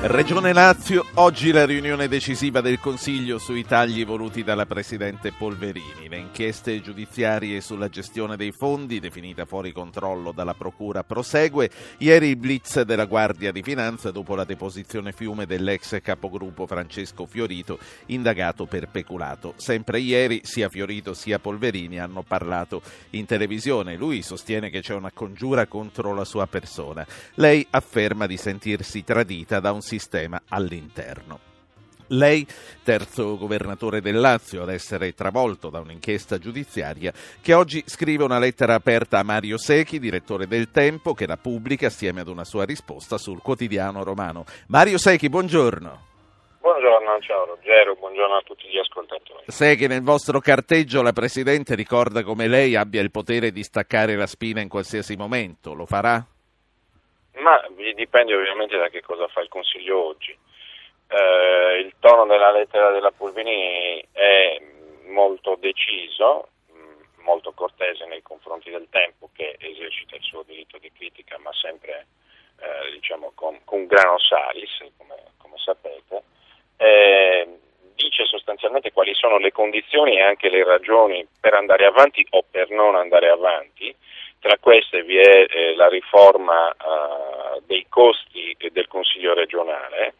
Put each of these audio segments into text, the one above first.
Regione Lazio, oggi la riunione decisiva del Consiglio sui tagli voluti dalla Presidente Polverini. Le inchieste giudiziarie sulla gestione dei fondi, definita fuori controllo dalla Procura, prosegue. Ieri il blitz della Guardia di Finanza dopo la deposizione fiume dell'ex capogruppo Francesco Fiorito, indagato per peculato. Sempre ieri sia Fiorito sia Polverini hanno parlato in televisione. Lui sostiene che c'è una congiura contro la sua persona. Lei afferma di sentirsi tradita da un sistema all'interno. Lei, terzo governatore del Lazio ad essere travolto da un'inchiesta giudiziaria, che oggi scrive una lettera aperta a Mario Secchi, direttore del Tempo, che la pubblica assieme ad una sua risposta sul quotidiano romano. Mario Secchi, buongiorno. Buongiorno, ciao Ruggero, buongiorno a tutti gli ascoltatori. Secchi, nel vostro carteggio la Presidente ricorda come lei abbia il potere di staccare la spina in qualsiasi momento. Lo farà? Ma dipende ovviamente da che cosa fa il Consiglio oggi. Eh, il tono della lettera della Pulvini è molto deciso, mm, molto cortese nei confronti del tempo che esercita il suo diritto di critica, ma sempre eh, diciamo con, con grano salis, come, come sapete. Eh, dice sostanzialmente quali sono le condizioni e anche le ragioni per andare avanti o per non andare avanti tra queste vi è eh, la riforma eh, dei costi del Consiglio regionale,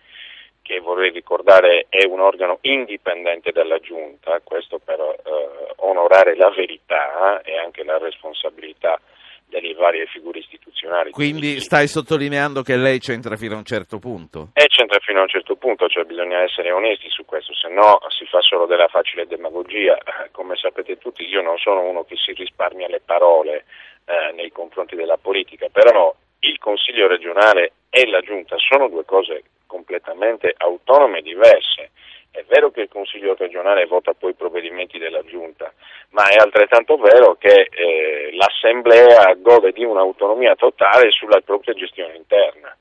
che vorrei ricordare è un organo indipendente dalla Giunta, questo per eh, onorare la verità e anche la responsabilità delle varie figure istituzionali. Quindi stai sottolineando che lei c'entra fino a un certo punto? E c'entra fino a un certo punto, cioè bisogna essere onesti su questo, se no si fa solo della facile demagogia. Come sapete tutti io non sono uno che si risparmia le parole eh, nei confronti della politica, però il Consiglio regionale e la Giunta sono due cose completamente autonome e diverse. È vero che il Consiglio regionale vota poi i provvedimenti della Giunta, ma è altrettanto vero che eh, l'Assemblea gode di un'autonomia totale sulla propria gestione interna.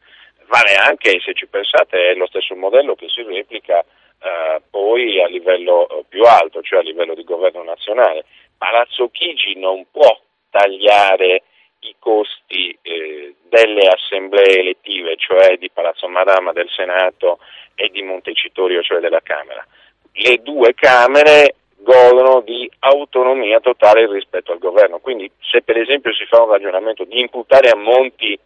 Vale anche, se ci pensate, è lo stesso modello che si replica eh, poi a livello eh, più alto, cioè a livello di governo nazionale. Palazzo Chigi non può tagliare i costi eh, delle assemblee elettive, cioè di Palazzo Madama del Senato e di Montecitorio, cioè della Camera. Le due Camere godono di autonomia totale rispetto al governo, quindi se per esempio si fa un ragionamento di imputare a Monti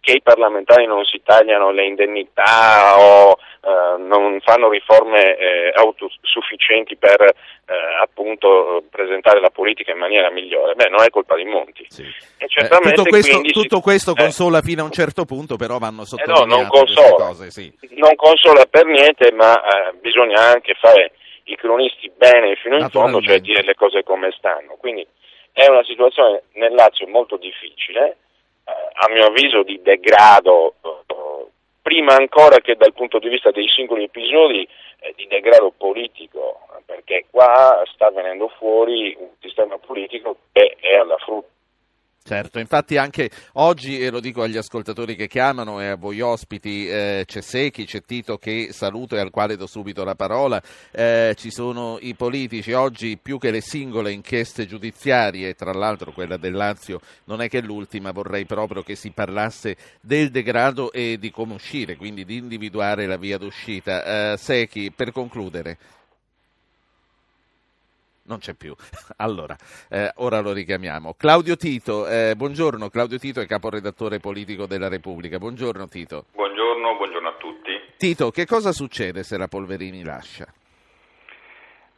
che i parlamentari non si tagliano le indennità o eh, non fanno riforme eh, autosufficienti per eh, appunto presentare la politica in maniera migliore, beh non è colpa di Monti. Sì. tutto questo, tutto si... questo eh. consola fino a un certo punto, però vanno sottolineate eh no, non consola, cose. Sì. Non consola per niente, ma eh, bisogna anche fare i cronisti bene fino in fondo, cioè dire le cose come stanno. Quindi è una situazione nel Lazio molto difficile a mio avviso di degrado, prima ancora che dal punto di vista dei singoli episodi, eh, di degrado politico, perché qua sta venendo fuori un sistema politico che è alla frutta Certo, infatti anche oggi, e lo dico agli ascoltatori che chiamano e a voi ospiti, eh, c'è Secchi, c'è Tito che saluto e al quale do subito la parola, eh, ci sono i politici, oggi più che le singole inchieste giudiziarie, tra l'altro quella del Lazio non è che l'ultima, vorrei proprio che si parlasse del degrado e di come uscire, quindi di individuare la via d'uscita. Eh, Secchi, per concludere non c'è più. Allora, eh, ora lo richiamiamo. Claudio Tito, eh, buongiorno. Claudio Tito è caporedattore politico della Repubblica. Buongiorno Tito. Buongiorno, buongiorno a tutti. Tito, che cosa succede se la Polverini lascia?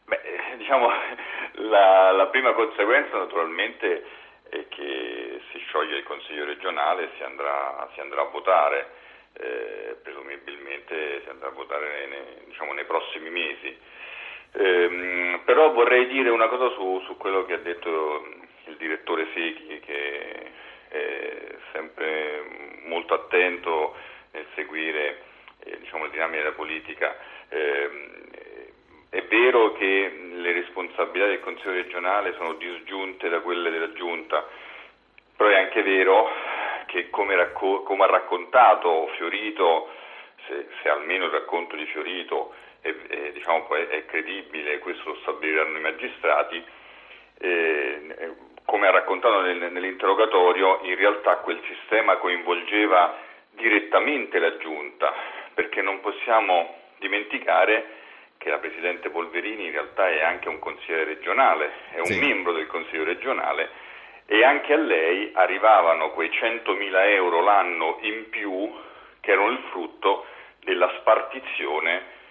Beh, eh, diciamo, la, la prima conseguenza naturalmente è che si scioglie il Consiglio regionale e si andrà, si andrà a votare. Eh, presumibilmente si andrà a votare nei, diciamo, nei prossimi mesi. Ehm, però vorrei dire una cosa su, su, quello che ha detto il direttore Secchi, che è sempre molto attento nel seguire eh, diciamo, le dinamiche della politica. Eh, è vero che le responsabilità del Consiglio regionale sono disgiunte da quelle della Giunta, però è anche vero che come, racco- come ha raccontato Fiorito, se, se almeno il racconto di Fiorito è, è, diciamo, è credibile, questo lo stabiliranno i magistrati, eh, come ha raccontato nel, nell'interrogatorio, in realtà quel sistema coinvolgeva direttamente la Giunta, perché non possiamo dimenticare che la Presidente Polverini in realtà è anche un consigliere regionale, è un sì. membro del Consiglio regionale e anche a lei arrivavano quei 100.000 euro l'anno in più che erano il frutto della spartizione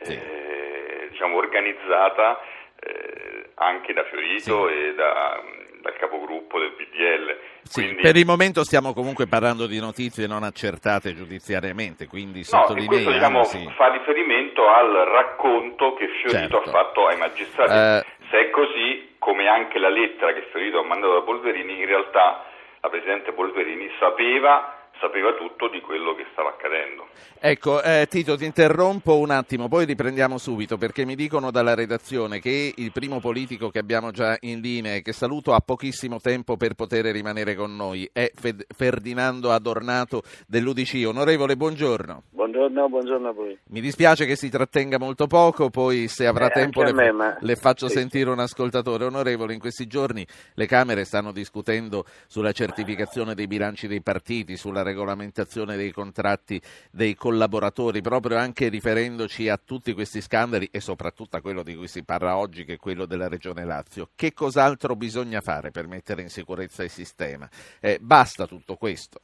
sì. eh, diciamo, organizzata eh, anche da Fiorito sì. e da, dal capogruppo del PDL. Sì, quindi... Per il momento stiamo comunque parlando di notizie non accertate giudiziariamente, quindi no, questo diciamo, sì. fa riferimento al racconto che Fiorito certo. ha fatto ai magistrati. Uh... Se è così, come anche la lettera che Fiorito ha mandato da Polverini, in realtà la Presidente Polverini sapeva sapeva tutto di quello che stava accadendo. Ecco, eh, Tito, ti interrompo un attimo, poi riprendiamo subito perché mi dicono dalla redazione che il primo politico che abbiamo già in linea e che saluto ha pochissimo tempo per poter rimanere con noi è Fed- Ferdinando Adornato dell'UDC. Onorevole, buongiorno. Buongiorno, buongiorno a voi. Mi dispiace che si trattenga molto poco, poi se avrà eh, tempo le, me, ma... le, faccio sì. sentire un ascoltatore. Onorevole, in questi giorni le Camere stanno discutendo sulla certificazione dei bilanci dei partiti, sulla regolamentazione dei contratti dei collaboratori, proprio anche riferendoci a tutti questi scandali e soprattutto a quello di cui si parla oggi, che è quello della Regione Lazio. Che cos'altro bisogna fare per mettere in sicurezza il sistema? Eh, basta tutto questo?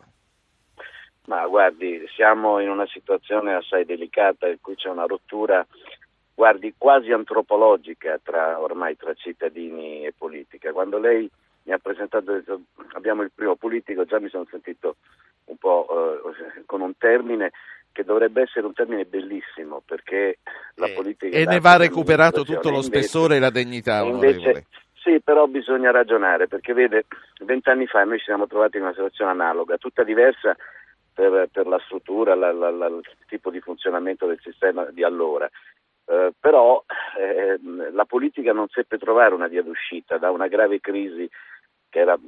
Ma guardi, siamo in una situazione assai delicata in cui c'è una rottura guardi, quasi antropologica tra, ormai tra cittadini e politica. Quando lei mi ha presentato, abbiamo il primo politico, già mi sono sentito un po' eh, con un termine che dovrebbe essere un termine bellissimo perché la eh, politica... E ne va recuperato tutto lo spessore invece, e la dignità, invece, Sì, però bisogna ragionare perché vede, vent'anni fa noi ci siamo trovati in una situazione analoga, tutta diversa per, per la struttura, la, la, la, il tipo di funzionamento del sistema di allora. Eh, però eh, la politica non seppe trovare una via d'uscita da una grave crisi che era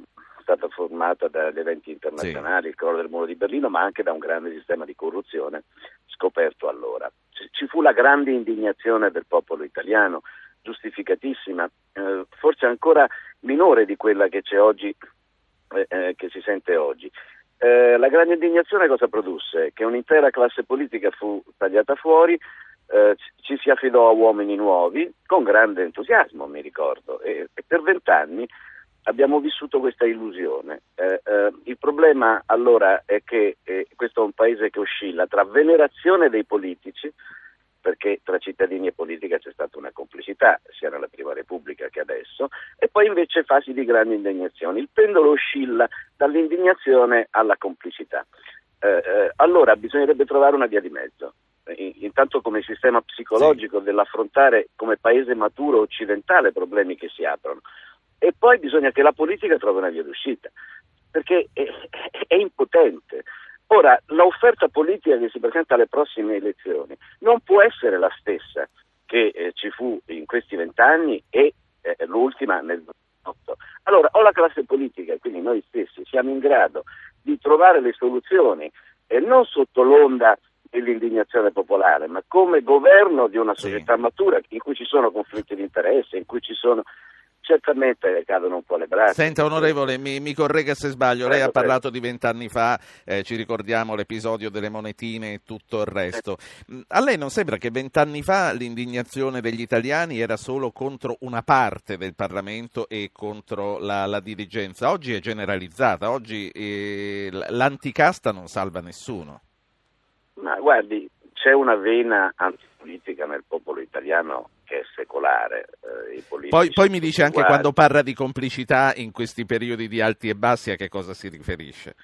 stata formata dagli eventi internazionali, sì. il crollo del muro di Berlino, ma anche da un grande sistema di corruzione scoperto allora. Ci fu la grande indignazione del popolo italiano, giustificatissima, eh, forse ancora minore di quella che c'è oggi, eh, eh che si sente oggi. Eh, la grande indignazione cosa produsse? Che un'intera classe politica fu tagliata fuori, eh, ci si affidò a uomini nuovi con grande entusiasmo, mi ricordo, e, e per vent'anni abbiamo vissuto questa illusione. Eh, eh, il problema allora è che eh, questo è un paese che oscilla tra venerazione dei politici, perché tra cittadini e politica c'è stata una complicità, sia nella Prima Repubblica che adesso, e poi invece fasi di grande indignazione. Il pendolo oscilla dall'indignazione alla complicità. Eh, eh, allora bisognerebbe trovare una via di mezzo. Intanto come sistema psicologico sì. dell'affrontare come paese maturo occidentale problemi che si aprono e poi bisogna che la politica trovi una via d'uscita, perché è, è impotente. Ora, l'offerta politica che si presenta alle prossime elezioni non può essere la stessa che eh, ci fu in questi vent'anni e eh, l'ultima nel 2008. Allora, o la classe politica, quindi noi stessi, siamo in grado di trovare le soluzioni eh, non sotto l'onda dell'indignazione popolare, ma come governo di una società sì. matura in cui ci sono conflitti di interesse, in cui ci sono certamente cadono un po' le braccia. Senta onorevole, mi, mi corregga se sbaglio, lei ha parlato di vent'anni fa, eh, ci ricordiamo l'episodio delle monetine e tutto il resto. Mm, a lei non sembra che vent'anni fa l'indignazione degli italiani era solo contro una parte del Parlamento e contro la, la dirigenza? Oggi è generalizzata, oggi eh, l'anticasta non salva nessuno. Ma guardi, c'è una vena antipolitica nel popolo italiano che è secolare. Eh, poi, poi, mi dice anche quando parla di complicità in questi periodi di alti e bassi a che cosa si riferisce?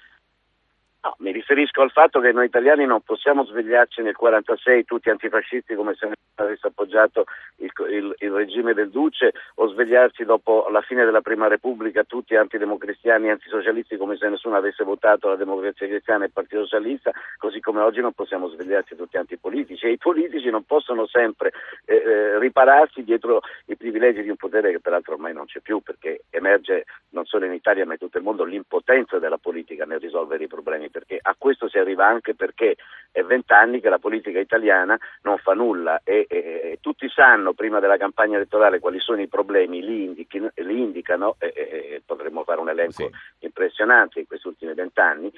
No, mi riferisco al fatto che noi italiani non possiamo svegliarci nel 1946 tutti antifascisti come se avesse appoggiato il, il, il, regime del Duce o svegliarci dopo la fine della Prima Repubblica tutti antidemocristiani e antisocialisti come se nessuno avesse votato la democrazia cristiana e il Partito Socialista, così come oggi non possiamo svegliarci tutti antipolitici. E i politici non possono sempre eh, eh, ripararsi dietro i privilegi di un potere che peraltro ormai non c'è più perché emerge non solo in Italia ma in tutto il mondo l'impotenza della politica nel risolvere i problemi perché a questo si arriva anche perché è vent'anni che la politica italiana non fa nulla e, e, e, tutti sanno prima della campagna elettorale quali sono i problemi, li, indichi, li indicano e, potremmo fare un elenco sì. impressionante in questi ultimi vent'anni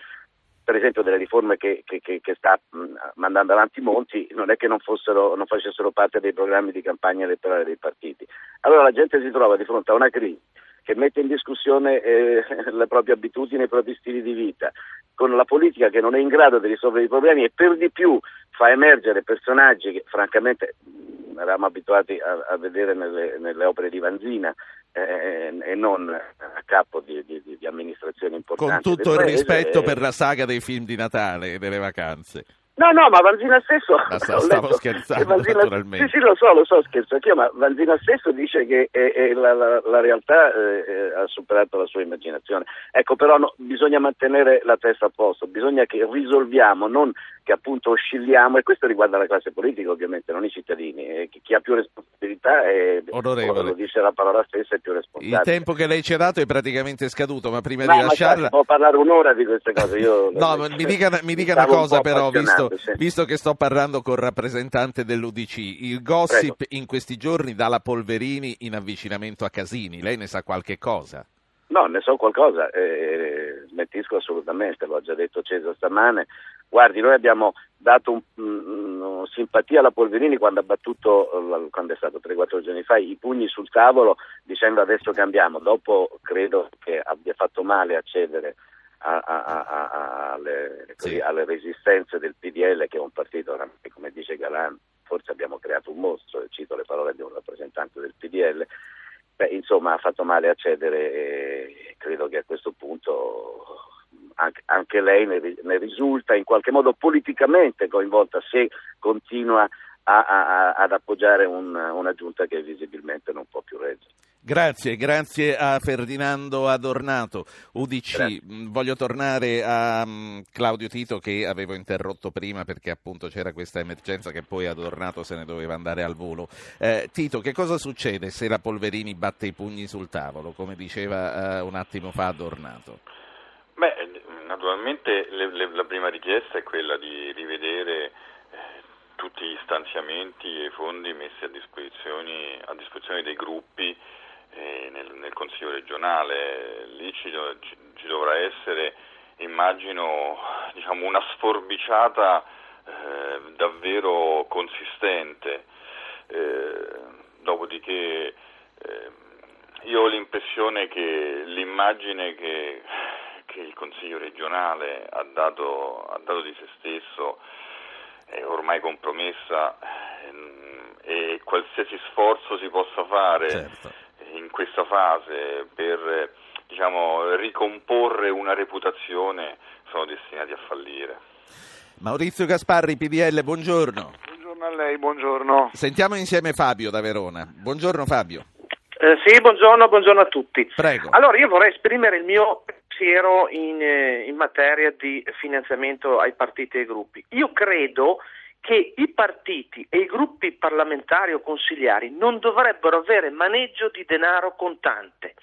per esempio delle riforme che, che, che, che sta mh, mandando avanti Monti non è che non, fossero, non facessero parte dei programmi di campagna elettorale dei partiti. Allora la gente si trova di fronte a una crisi che mette in discussione eh, le proprie abitudini e i propri stili di vita, con la politica che non è in grado di risolvere i problemi e per di più fa emergere personaggi che francamente eravamo abituati a, a vedere nelle, nelle, opere di Vanzina eh, e non a capo di, di, di amministrazioni importanti. Con tutto il rispetto eh, per la saga dei film di Natale e delle vacanze. No, no, ma Vanzina stesso. Ma stavo scherzando, Vanzina, naturalmente. Sì, sì, lo so, lo so, scherzo anch'io, ma Vanzina stesso dice che è, è la, la, la, realtà eh, ha superato la sua immaginazione. Ecco, però no, bisogna mantenere la testa a posto, bisogna che risolviamo, non che appunto oscilliamo, e questo riguarda la classe politica ovviamente, non i cittadini, eh, chi ha più responsabilità è, Onorevole. lo dice la parola stessa, è più responsabile. Il tempo che lei ci ha dato è praticamente scaduto, ma prima no, di lasciarla... può parlare un'ora di queste cose, io... no, mi dica, mi dica una cosa un però, visto, visto, che sto parlando con il rappresentante dell'UDC, il gossip Prego. in questi giorni dalla Polverini in avvicinamento a Casini, lei ne sa qualche cosa? No, ne so qualcosa, eh, smentisco assolutamente, l'ho già detto Cesare stamane. Guardi, noi abbiamo dato un, un, simpatia alla Polverini quando ha battuto, quando è stato 3-4 giorni fa, i pugni sul tavolo dicendo adesso cambiamo. Dopo credo che abbia fatto male a cedere a, a, a, alle, sì. alle, resistenze del PDL, che è un partito, come dice Galan, forse abbiamo creato un mostro, cito le parole di un rappresentante del PDL Beh, insomma, ha fatto male a cedere e credo che a questo punto anche, lei ne, ne, risulta in qualche modo politicamente coinvolta se continua a, a, ad appoggiare un, una giunta che visibilmente non può più reggere. Grazie, grazie a Ferdinando Adornato, UDC. Grazie. Mm, voglio tornare a um, Claudio Tito che avevo interrotto prima perché appunto c'era questa emergenza che poi Adornato se ne doveva andare al volo. Eh, Tito, che cosa succede se la Polverini batte i pugni sul tavolo, come diceva uh, un attimo fa Adornato? Beh, naturalmente le, le, la prima richiesta è quella di rivedere eh, tutti gli stanziamenti e i fondi messi a disposizione, a disposizione dei gruppi eh, nel, nel, Consiglio regionale, lì ci, ci, ci dovrà essere, immagino, diciamo, una sforbiciata eh, davvero consistente, eh, dopodiché eh, io ho l'impressione che l'immagine che, che il Consiglio regionale ha dato, ha dato, di se stesso è ormai compromessa ehm, e qualsiasi sforzo si possa fare certo in questa fase per diciamo, ricomporre una reputazione sono destinati a fallire. Maurizio Gasparri, PDL, buongiorno. Buongiorno a lei, buongiorno. Sentiamo insieme Fabio da Verona. Buongiorno Fabio. Eh, sì, buongiorno, buongiorno, a tutti. Prego. Allora, io vorrei esprimere il mio pensiero in, eh, in materia di finanziamento ai partiti e ai gruppi. Io credo che i partiti e i gruppi parlamentari o consigliari non dovrebbero avere maneggio di denaro contante,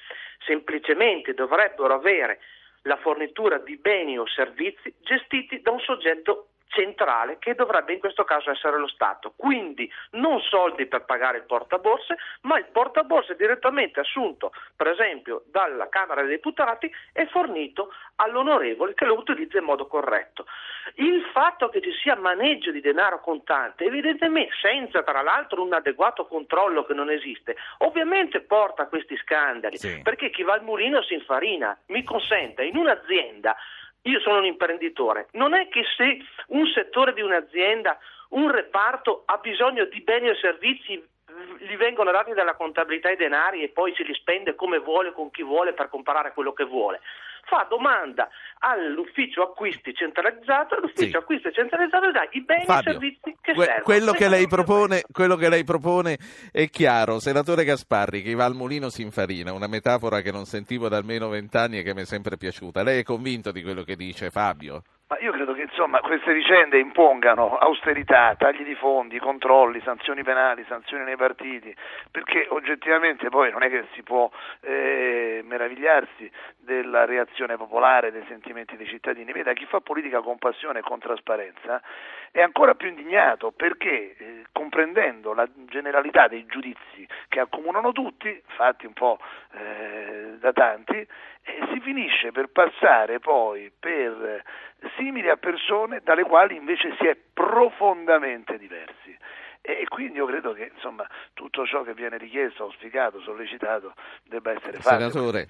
semplicemente dovrebbero avere la fornitura di beni o servizi gestiti da un soggetto centrale che dovrebbe in questo caso essere lo Stato. Quindi non soldi per pagare il portaborse, ma il portaborse direttamente assunto, per esempio, dalla Camera dei Deputati e fornito all'onorevole che lo utilizza in modo corretto. Il fatto che ci sia maneggio di denaro contante, evidentemente senza tra l'altro un adeguato controllo che non esiste, ovviamente porta a questi scandali, sì. perché chi va al mulino si infarina. Mi consenta, in un'azienda io sono un imprenditore, non è che se un settore di un'azienda, un reparto ha bisogno di beni o servizi gli vengono dati dalla contabilità i denari e poi se li spende come vuole, con chi vuole per comprare quello che vuole fa domanda all'ufficio acquisti centralizzato e l'ufficio sì. acquisti centralizzato dà i beni Fabio, e servizi che que- servono. Quello che, lei propone, quello che lei propone è chiaro. Senatore Gasparri, che va al mulino si infarina, una metafora che non sentivo da almeno vent'anni e che mi è sempre piaciuta. Lei è convinto di quello che dice Fabio? Ma io credo che insomma, queste vicende impongano austerità, tagli di fondi, controlli, sanzioni penali, sanzioni nei partiti, perché oggettivamente poi non è che si può eh, meravigliarsi della reazione popolare, dei sentimenti dei cittadini. Veda, chi fa politica con passione e con trasparenza è ancora più indignato perché eh, comprendendo la generalità dei giudizi che accomunano tutti, fatti un po' eh, da tanti, eh, si finisce per passare poi per simili a persone dalle quali invece si è profondamente diversi. E quindi io credo che insomma, tutto ciò che viene richiesto, auspicato, sollecitato debba essere fatto. Senatore.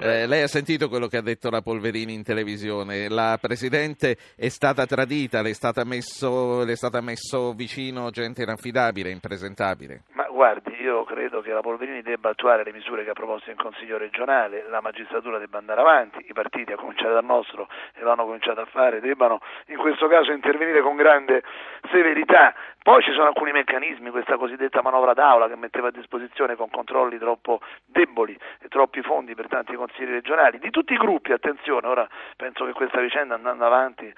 Eh, lei ha sentito quello che ha detto la Polverini in televisione, la Presidente è stata tradita, le è stata messo, le è stata messo vicino gente inaffidabile, impresentabile. Ma guardi, io credo che la Polverini debba attuare le misure che ha proposto in Consiglio regionale, la magistratura debba andare avanti, i partiti, a cominciare dal nostro, e l'hanno cominciato a fare, debbano in questo caso intervenire con grande severità. Poi ci sono alcuni meccanismi, questa cosiddetta manovra d'aula che metteva a disposizione con controlli troppo deboli e troppi fondi per tanti consigli regionali, di tutti i gruppi, attenzione, ora penso che questa vicenda andando avanti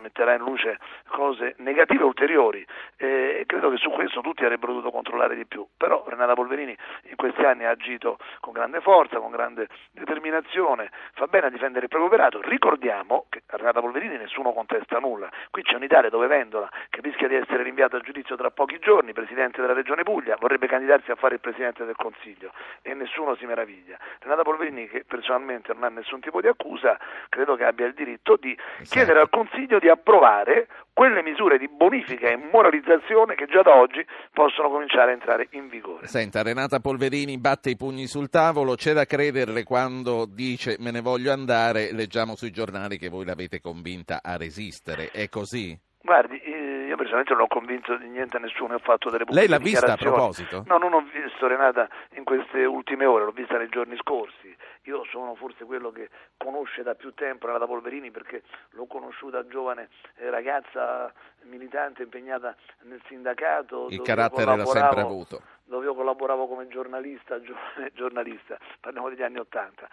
metterà in luce cose negative ulteriori e credo che su questo tutti avrebbero dovuto controllare di più, però Renata Polverini in questi anni ha agito con grande forza, con grande determinazione, fa bene a difendere il proprio operato, ricordiamo che a Renata Polverini nessuno contesta nulla, qui c'è un'Italia dove Vendola che rischia di essere rinviato a giudizio tra pochi giorni, Presidente della Regione Puglia, vorrebbe candidarsi a fare il Presidente del Consiglio e nessuno si meraviglia. Renata Polverini che personalmente non ha nessun tipo di accusa, credo che abbia il diritto di esatto. chiedere al Consiglio di approvare quelle misure di bonifica e moralizzazione che già da oggi possono cominciare a entrare in vigore. Senta, Renata Polverini batte i pugni sul tavolo, c'è da crederle quando dice me ne voglio andare, leggiamo sui giornali che voi l'avete convinta a resistere, è così? Guardi, io personalmente non ho convinto di niente a nessuno, ho fatto delle pubbliche Lei l'ha vista a proposito? No, non ho visto Renata in queste ultime ore, l'ho vista nei giorni scorsi. Io sono forse quello che conosce da più tempo Renata Polverini perché l'ho conosciuta giovane eh, ragazza militante impegnata nel sindacato. Il carattere l'ha sempre avuto. Dove io collaboravo come giornalista, giornalista, parliamo degli anni Ottanta.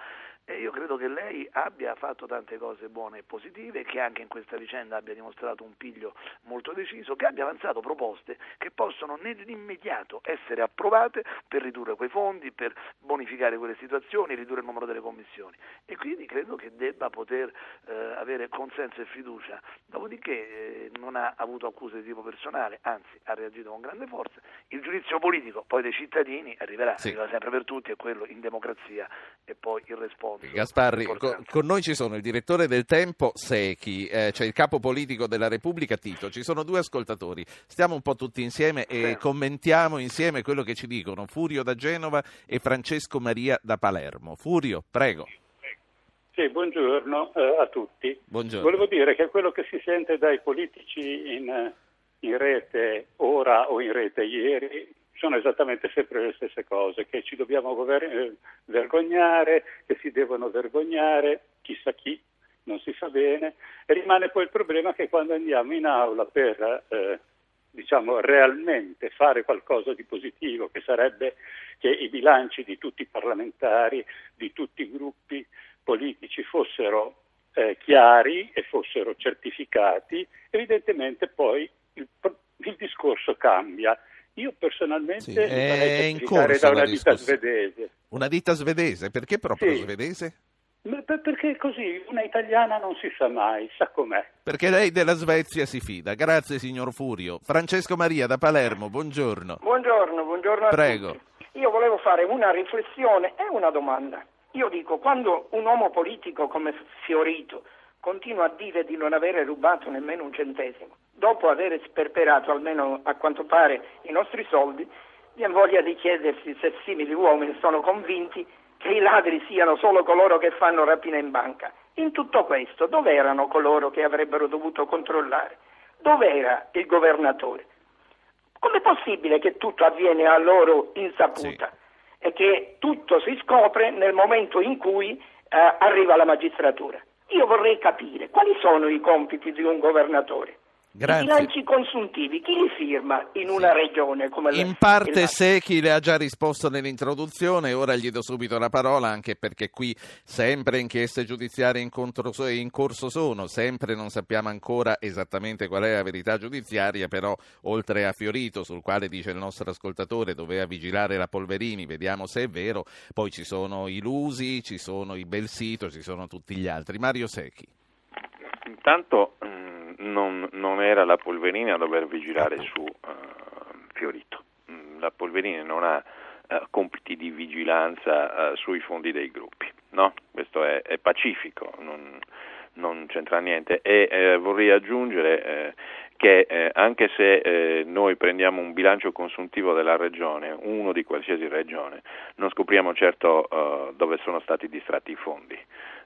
E io credo che lei abbia fatto tante cose buone e positive, che anche in questa vicenda abbia dimostrato un piglio molto deciso, che abbia avanzato proposte che possono nell'immediato essere approvate per ridurre quei fondi, per bonificare quelle situazioni, ridurre il numero delle commissioni. E quindi credo che debba poter eh, avere consenso e fiducia. Dopodiché eh, non ha avuto accuse di tipo personale, anzi ha reagito con grande forza. Il giudizio politico poi dei cittadini arriverà, sì. arriva sempre per tutti, è quello in democrazia e poi il responso Gasparri, co- con noi ci sono il direttore del Tempo Secchi, eh, c'è il capo politico della Repubblica Tito, ci sono due ascoltatori, stiamo un po' tutti insieme e sì. commentiamo insieme quello che ci dicono Furio da Genova e Francesco Maria da Palermo. Furio, prego. Sì, buongiorno eh, a tutti. Buongiorno. Volevo dire che quello che si sente dai politici in, eh, in rete ora o in rete ieri sono esattamente sempre le stesse cose, che ci dobbiamo gover- vergognare, che si devono vergognare, chissà chi, non si sa bene, e rimane poi il problema che quando andiamo in aula per eh, diciamo, realmente fare qualcosa di positivo, che sarebbe che i bilanci di tutti i parlamentari, di tutti i gruppi politici fossero eh, chiari e fossero certificati, evidentemente poi il, il discorso cambia io personalmente sì, è in corso da una ditta svedese. Una ditta svedese? Perché proprio sì. svedese? Perché così una italiana non si sa mai, sa com'è. Perché lei della Svezia si fida. Grazie signor Furio. Francesco Maria da Palermo, buongiorno. Buongiorno, buongiorno a Prego. tutti. Io volevo fare una riflessione e una domanda. Io dico, quando un uomo politico come Fiorito continua a dire di non avere rubato nemmeno un centesimo, dopo aver sperperato almeno a quanto pare i nostri soldi, viene voglia di chiedersi se simili uomini sono convinti che i ladri siano solo coloro che fanno rapina in banca. In tutto questo, dove erano coloro che avrebbero dovuto controllare? Dove era il governatore? Com'è possibile che tutto avviene a loro insaputa sì. e che tutto si scopre nel momento in cui eh, arriva la magistratura? Io vorrei capire quali sono i compiti di un governatore. Grazie. I bilanci consuntivi, chi li firma in una regione come la In parte la- Secchi le ha già risposto nell'introduzione, ora gli do subito la parola anche perché qui sempre inchieste giudiziarie in, contro- in corso sono, sempre non sappiamo ancora esattamente qual è la verità giudiziaria, però oltre a Fiorito sul quale dice il nostro ascoltatore doveva vigilare la Polverini, vediamo se è vero, poi ci sono i Lusi, ci sono i Belsito, ci sono tutti gli altri. Mario Secchi. Intanto mh, non, non era la Polverini a dover vigilare su eh, Fiorito. Mm, La Polverini non ha eh, compiti di vigilanza eh, sui fondi dei gruppi, no? Questo è, è pacifico, non, non c'entra niente. E vorrei aggiungere che eh, anche se eh, noi prendiamo un bilancio consuntivo della regione, uno di qualsiasi regione, non scopriamo certo eh, dove sono stati distratti i fondi.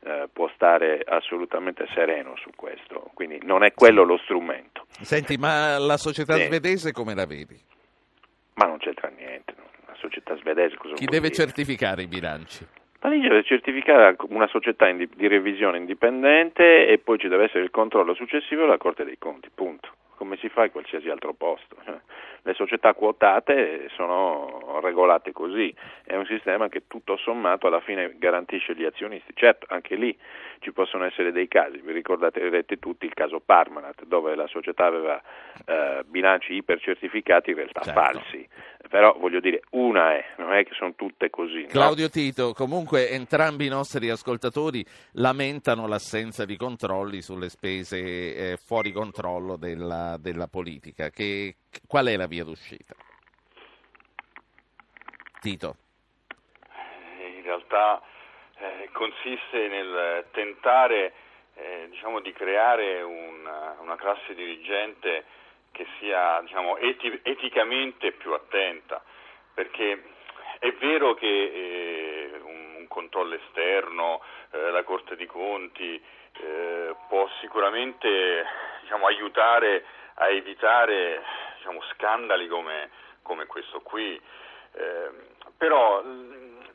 Eh, può stare assolutamente sereno su questo, quindi non è quello lo strumento. Senti, ma la società Sì. svedese come la vedi? Ma non c'entra niente, la società svedese cosa Chi deve dire? certificare i bilanci? La legge deve certificare una società di revisione indipendente e poi ci deve essere il controllo successivo della Corte dei Conti, punto. Come si fa in qualsiasi altro posto. Le società quotate sono regolate così, è un sistema che tutto sommato alla fine garantisce gli azionisti. Certo, anche lì ci possono essere dei casi, vi ricorderete tutti il caso Parmalat, dove la società aveva eh, bilanci ipercertificati in realtà Certo. falsi, però voglio dire, una è, non è che sono tutte così. no? Claudio Tito, comunque entrambi i nostri ascoltatori lamentano l'assenza di controlli sulle spese eh, fuori controllo della, della politica. Che, qual è la via d'uscita? Tito. in realtà eh, consiste nel tentare eh, diciamo, di creare una, una classe dirigente che sia diciamo, eti- eticamente più attenta, perché è vero che eh, un, un controllo esterno, eh, la Corte dei Conti, eh, può sicuramente diciamo, aiutare a evitare diciamo, scandali come, come questo qui. Eh, però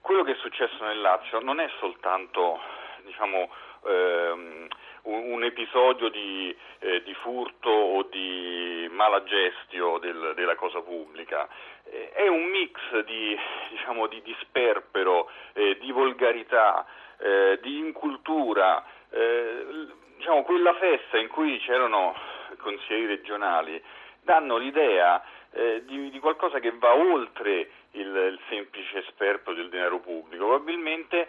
quello che è successo nel Lazio non è soltanto diciamo, ehm, un, un episodio di, eh, di furto o di mala gestio del- della cosa pubblica, Eh, è un mix di, diciamo, di, di sperpero, eh, di volgarità, eh, di incultura, eh, diciamo, quella festa in cui c'erano consiglieri regionali danno l'idea eh, di, di qualcosa che va oltre il, il semplice sperpero del denaro pubblico, probabilmente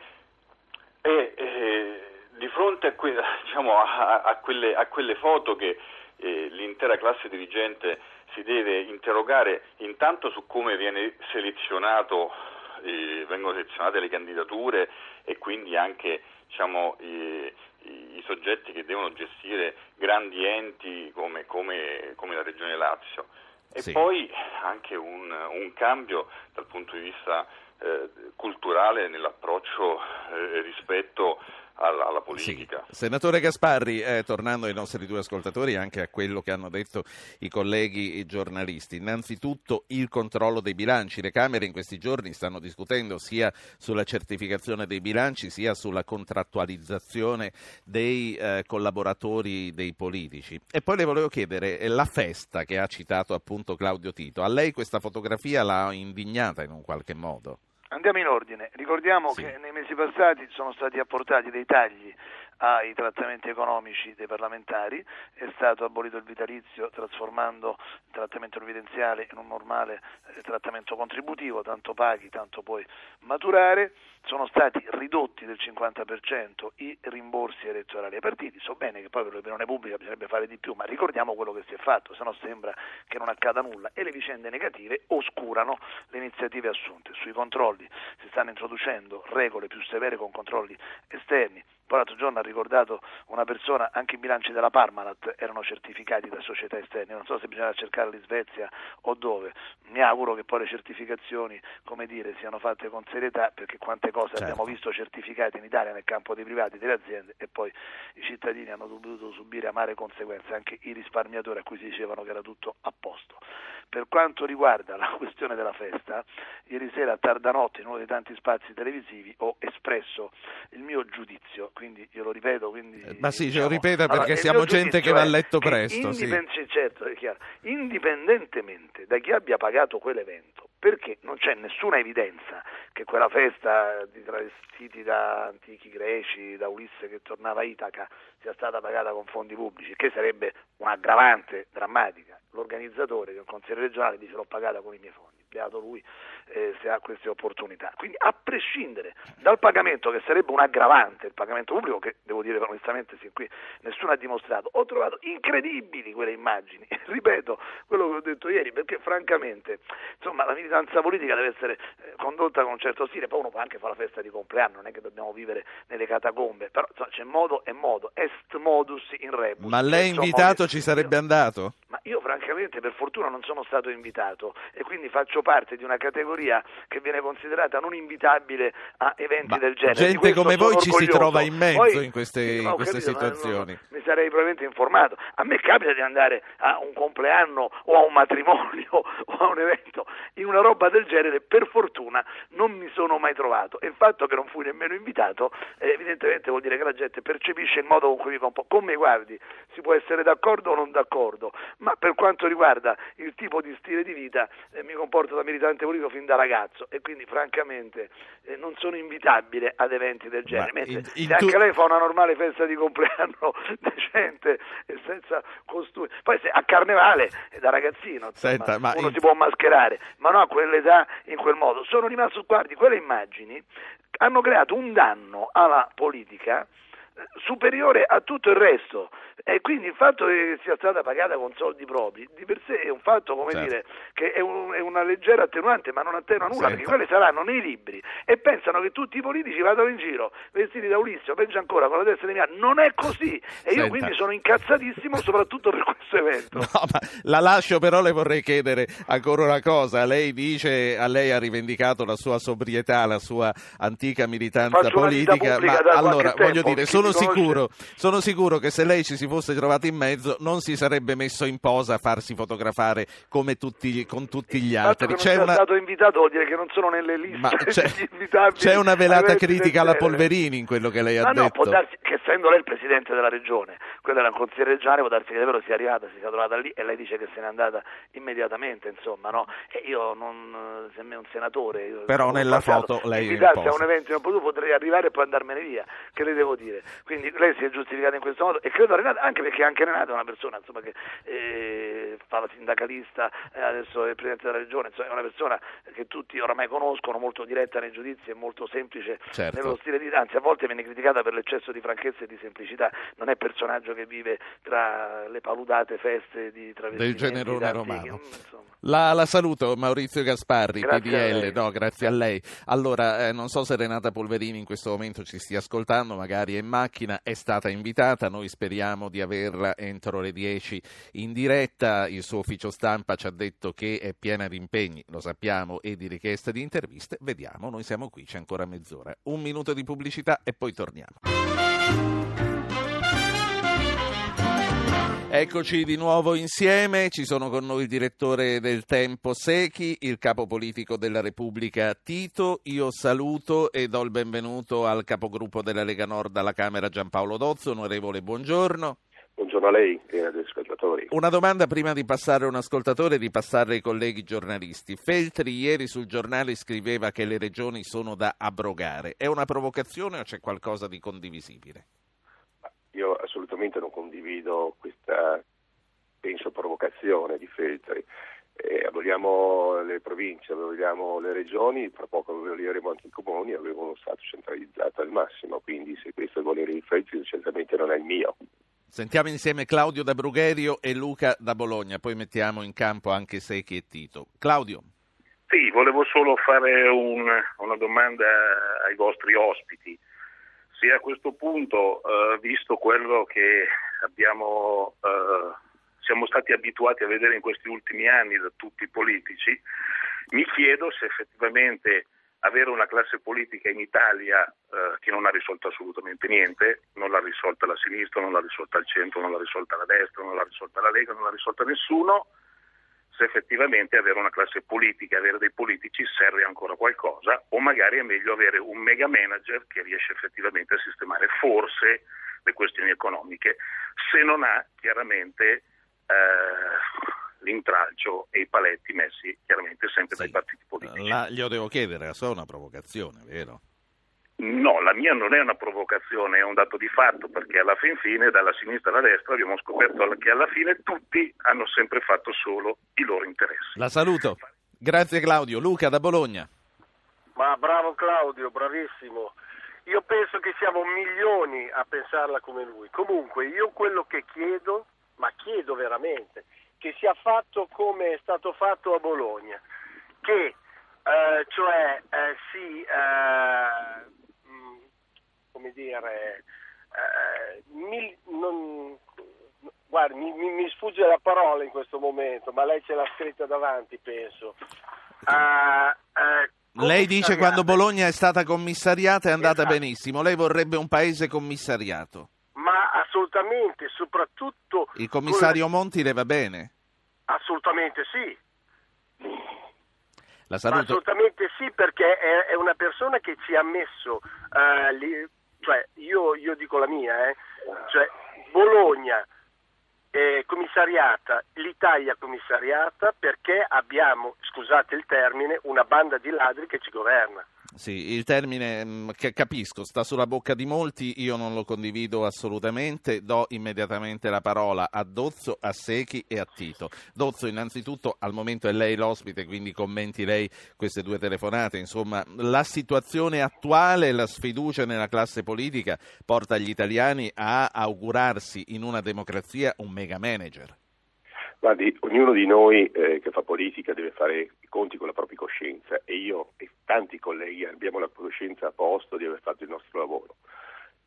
e eh, di fronte a, que- diciamo, a- a quelle, a quelle foto che eh, l'intera classe dirigente si deve interrogare intanto su come viene selezionato, eh, vengono selezionate le candidature e quindi anche diciamo, i, i- i soggetti che devono gestire grandi enti come, come- come la Regione Lazio. E Sì. poi anche un, un cambio dal punto di vista eh, culturale nell'approccio eh, rispetto alla, alla politica. Sì. Senatore Gasparri, eh, tornando ai nostri due ascoltatori, anche a quello che hanno detto i colleghi giornalisti, innanzitutto il controllo dei bilanci. Le Camere in questi giorni stanno discutendo sia sulla certificazione dei bilanci sia sulla contrattualizzazione dei eh, collaboratori dei politici. E poi le volevo chiedere, eh, la festa che ha citato appunto Claudio Tito, a lei questa fotografia l'ha indignata in un qualche modo? Andiamo in ordine, ricordiamo Sì. che nei mesi passati sono stati apportati dei tagli ai trattamenti economici dei parlamentari, è stato abolito il vitalizio trasformando il trattamento previdenziale in un normale eh, trattamento contributivo, tanto paghi, tanto puoi maturare, sono stati ridotti del 50% i rimborsi elettorali ai partiti, so bene che poi per l'opinione pubblica bisognerebbe fare di più, ma ricordiamo quello che si è fatto, se no sembra che non accada nulla e le vicende negative oscurano le iniziative assunte. Sui controlli si stanno introducendo regole più severe con controlli esterni. Poi l'altro giorno ha ricordato una persona, anche i bilanci della Parmalat erano certificati da società esterne, non so se bisogna cercarli in Svezia o dove. Mi auguro che poi le certificazioni, come dire, siano fatte con serietà perché quante cose Certo. abbiamo visto certificate in Italia nel campo dei privati e delle aziende e poi i cittadini hanno dovuto subire amare conseguenze, anche i risparmiatori a cui si dicevano che era tutto a posto. Per quanto riguarda la questione della festa, ieri sera a tarda notte in uno dei tanti spazi televisivi ho espresso il mio giudizio, quindi glielo ripeto. Quindi, Eh, Ma sì, ce diciamo, lo ripeta allora, perché il siamo gente che va a letto presto, sì. indipend- certo, è chiaro. indipendentemente da chi abbia pagato quell'evento, perché non c'è nessuna evidenza che quella festa di travestiti da antichi greci, da Ulisse che tornava a Itaca, sia stata pagata con fondi pubblici, che sarebbe un'aggravante drammatica. L'organizzatore, che è un consigliere regionale, dice l'ho pagata con i miei fondi. Beato lui eh, se ha queste opportunità. Quindi a prescindere dal pagamento, che sarebbe un aggravante, il pagamento pubblico, che devo dire onestamente sin qui nessuno ha dimostrato, ho trovato incredibili quelle immagini. Ripeto quello che ho detto ieri, perché francamente insomma, la militanza politica deve essere eh, condotta con un certo stile, poi uno può anche fare la festa di compleanno, non è che dobbiamo vivere nelle catacombe, però insomma, c'è modo e modo, est modus in rebus. Ma lei invitato ci sarebbe andato? Io francamente per fortuna non sono stato invitato e quindi faccio parte di una categoria che viene considerata non invitabile a eventi Ma del genere. gente come voi ci si orgoglioso. trova in mezzo Poi- in queste- sì, in queste capito, no, situazioni. no, mi sarei probabilmente informato. A me capita di andare a un compleanno o a un matrimonio o a un evento in una roba del genere, per fortuna non mi sono mai trovato e il fatto che non fui nemmeno invitato eh, evidentemente vuol dire che la gente percepisce il modo con cui mi comporto. Con me guardi, si può essere d'accordo o non d'accordo, ma per quanto riguarda il tipo di stile di vita eh, mi comporto da militante politico fin da ragazzo e quindi francamente eh, non sono invitabile ad eventi del genere. Ma Mentre in- in se anche tu- lei fa una normale festa di compleanno decente e senza costumi, poi se a carnevale è da ragazzino, insomma, Senta, ma uno in- si può mascherare, ma no a quell'età in quel modo. Sono rimasto, guardi, quelle immagini hanno creato un danno alla politica superiore a tutto il resto e quindi il fatto che sia stata pagata con soldi propri di per sé è un fatto come Certo. dire che è, un- è una leggera attenuante ma non attenua nulla Senta. perché quelle saranno nei libri e pensano che tutti i politici vadano in giro vestiti da Ulisse o peggio ancora con la testa di mia non è così e io Senta. quindi sono incazzatissimo soprattutto per questo evento No, ma la lascio, però le vorrei chiedere ancora una cosa. Lei dice, a lei ha rivendicato la sua sobrietà, la sua antica militanza Faccio politica, ma allora tempo, voglio dire, chi sono sicuro, sono sicuro che se lei ci si fosse trovato in mezzo non si sarebbe messo in posa a farsi fotografare come tutti, con tutti gli altri. non C'è una, stato invitato vuol dire che non sono nelle liste c'è, c'è una velata critica alla. Polverini in quello che lei ha Ma no, può detto. darsi che essendo lei il presidente della regione, quello era un consigliere regionale, può darsi che davvero sia arrivata, si sia trovata lì e lei dice che se n'è andata immediatamente, insomma, no? E io non, se me è un senatore, Però nella foto lei è in invitarsi a un evento in potuto potrei arrivare e poi andarmene via, che le devo dire? Quindi lei si è giustificata in questo modo e credo Renata, anche perché anche Renata è una persona insomma, che eh, fa la sindacalista, eh, adesso è presidente della regione, insomma, è una persona che tutti oramai conoscono, molto diretta nei giudizi e molto semplice Certo. nello stile di anzi a volte viene criticata per l'eccesso di franchezza e di semplicità, non è personaggio che vive tra le paludate feste di travestimenti Del generone romano. La, la saluto Maurizio Gasparri, Grazie a PDL, no, grazie a lei. Allora, eh, non so se Renata Polverini in questo momento ci stia ascoltando, magari è in macchina, è stata invitata, noi speriamo di averla entro le 10 in diretta, il suo ufficio stampa ci ha detto che è piena di impegni, lo sappiamo, e di richieste di interviste, vediamo, noi siamo qui, c'è ancora mezz'ora. Un minuto di pubblicità e poi torniamo. Eccoci di nuovo insieme, ci sono con noi il direttore del Tempo Secchi, il capo politico della Repubblica Tito, io saluto e do il benvenuto al capogruppo della Lega Nord alla Camera Giampaolo Dozzo, onorevole buongiorno. Buongiorno a lei e agli ascoltatori. Una domanda prima di passare a un ascoltatore e di passare ai colleghi giornalisti. Feltri ieri sul giornale scriveva che le regioni sono da abrogare, è una provocazione o c'è qualcosa di condivisibile? Io assolutamente condivido questa, penso, provocazione di Feltri. Eh, aboliamo le province, aboliamo le regioni, fra poco aboliremo anche i comuni, avevo uno Stato centralizzato al massimo, quindi se questo è il volere di Feltri certamente non è il mio. Sentiamo insieme Claudio da Brugherio e Luca da Bologna, poi mettiamo in campo anche Secchi e Tito. Claudio. Sì, volevo solo fare un- una domanda ai vostri ospiti. Se a questo punto, eh, visto quello che abbiamo, eh, siamo stati abituati a vedere in questi ultimi anni da tutti i politici, mi chiedo se effettivamente avere una classe politica in Italia eh, che non ha risolto assolutamente niente, non l'ha risolta la sinistra, non l'ha risolta il centro, non l'ha risolta la destra, non l'ha risolta la Lega, non l'ha risolta nessuno, se effettivamente avere una classe politica, avere dei politici serve ancora qualcosa o magari è meglio avere un mega manager che riesce effettivamente a sistemare forse le questioni economiche, se non ha chiaramente eh, l'intralcio e i paletti messi chiaramente sempre sì. dai partiti politici. La, glielo devo chiedere, la è una provocazione, vero? No, la mia non è una provocazione, è un dato di fatto, perché alla fin fine, dalla sinistra alla destra, abbiamo scoperto che alla fine tutti hanno sempre fatto solo i loro interessi. La saluto. Grazie Claudio. Luca da Bologna. Ma bravo Claudio, bravissimo. Io penso che siamo milioni a pensarla come lui. Comunque, io quello che chiedo, ma chiedo veramente, che sia fatto come è stato fatto a Bologna, che eh, cioè eh, si eh, come dire, eh, mil, non, guardi, mi, mi, mi, sfugge la parola in questo momento, ma lei ce l'ha scritta davanti, penso. Uh, uh, lei dice quando Bologna è stata commissariata è andata esatto. benissimo, lei vorrebbe un paese commissariato. Ma assolutamente, soprattutto... Il commissario con... Monti le va bene? Assolutamente sì. Assolutamente sì, perché è, è, una persona che ci ha messo uh, li, cioè io, io dico la mia, eh, cioè Bologna eh, commissariata, l'Italia commissariata perché abbiamo, scusate il termine, una banda di ladri che ci governa. Sì, il termine mm, che capisco sta sulla bocca di molti, io non lo condivido assolutamente, do immediatamente la parola a Dozzo, a Secchi e a Tito. Dozzo, innanzitutto al momento è lei l'ospite, quindi commenti lei queste due telefonate, insomma la situazione attuale, la sfiducia nella classe politica porta gli italiani a augurarsi in una democrazia un mega manager. Guardi, ognuno di noi eh, che fa politica deve fare i conti con la propria coscienza e io e tanti colleghi abbiamo la coscienza a posto di aver fatto il nostro lavoro.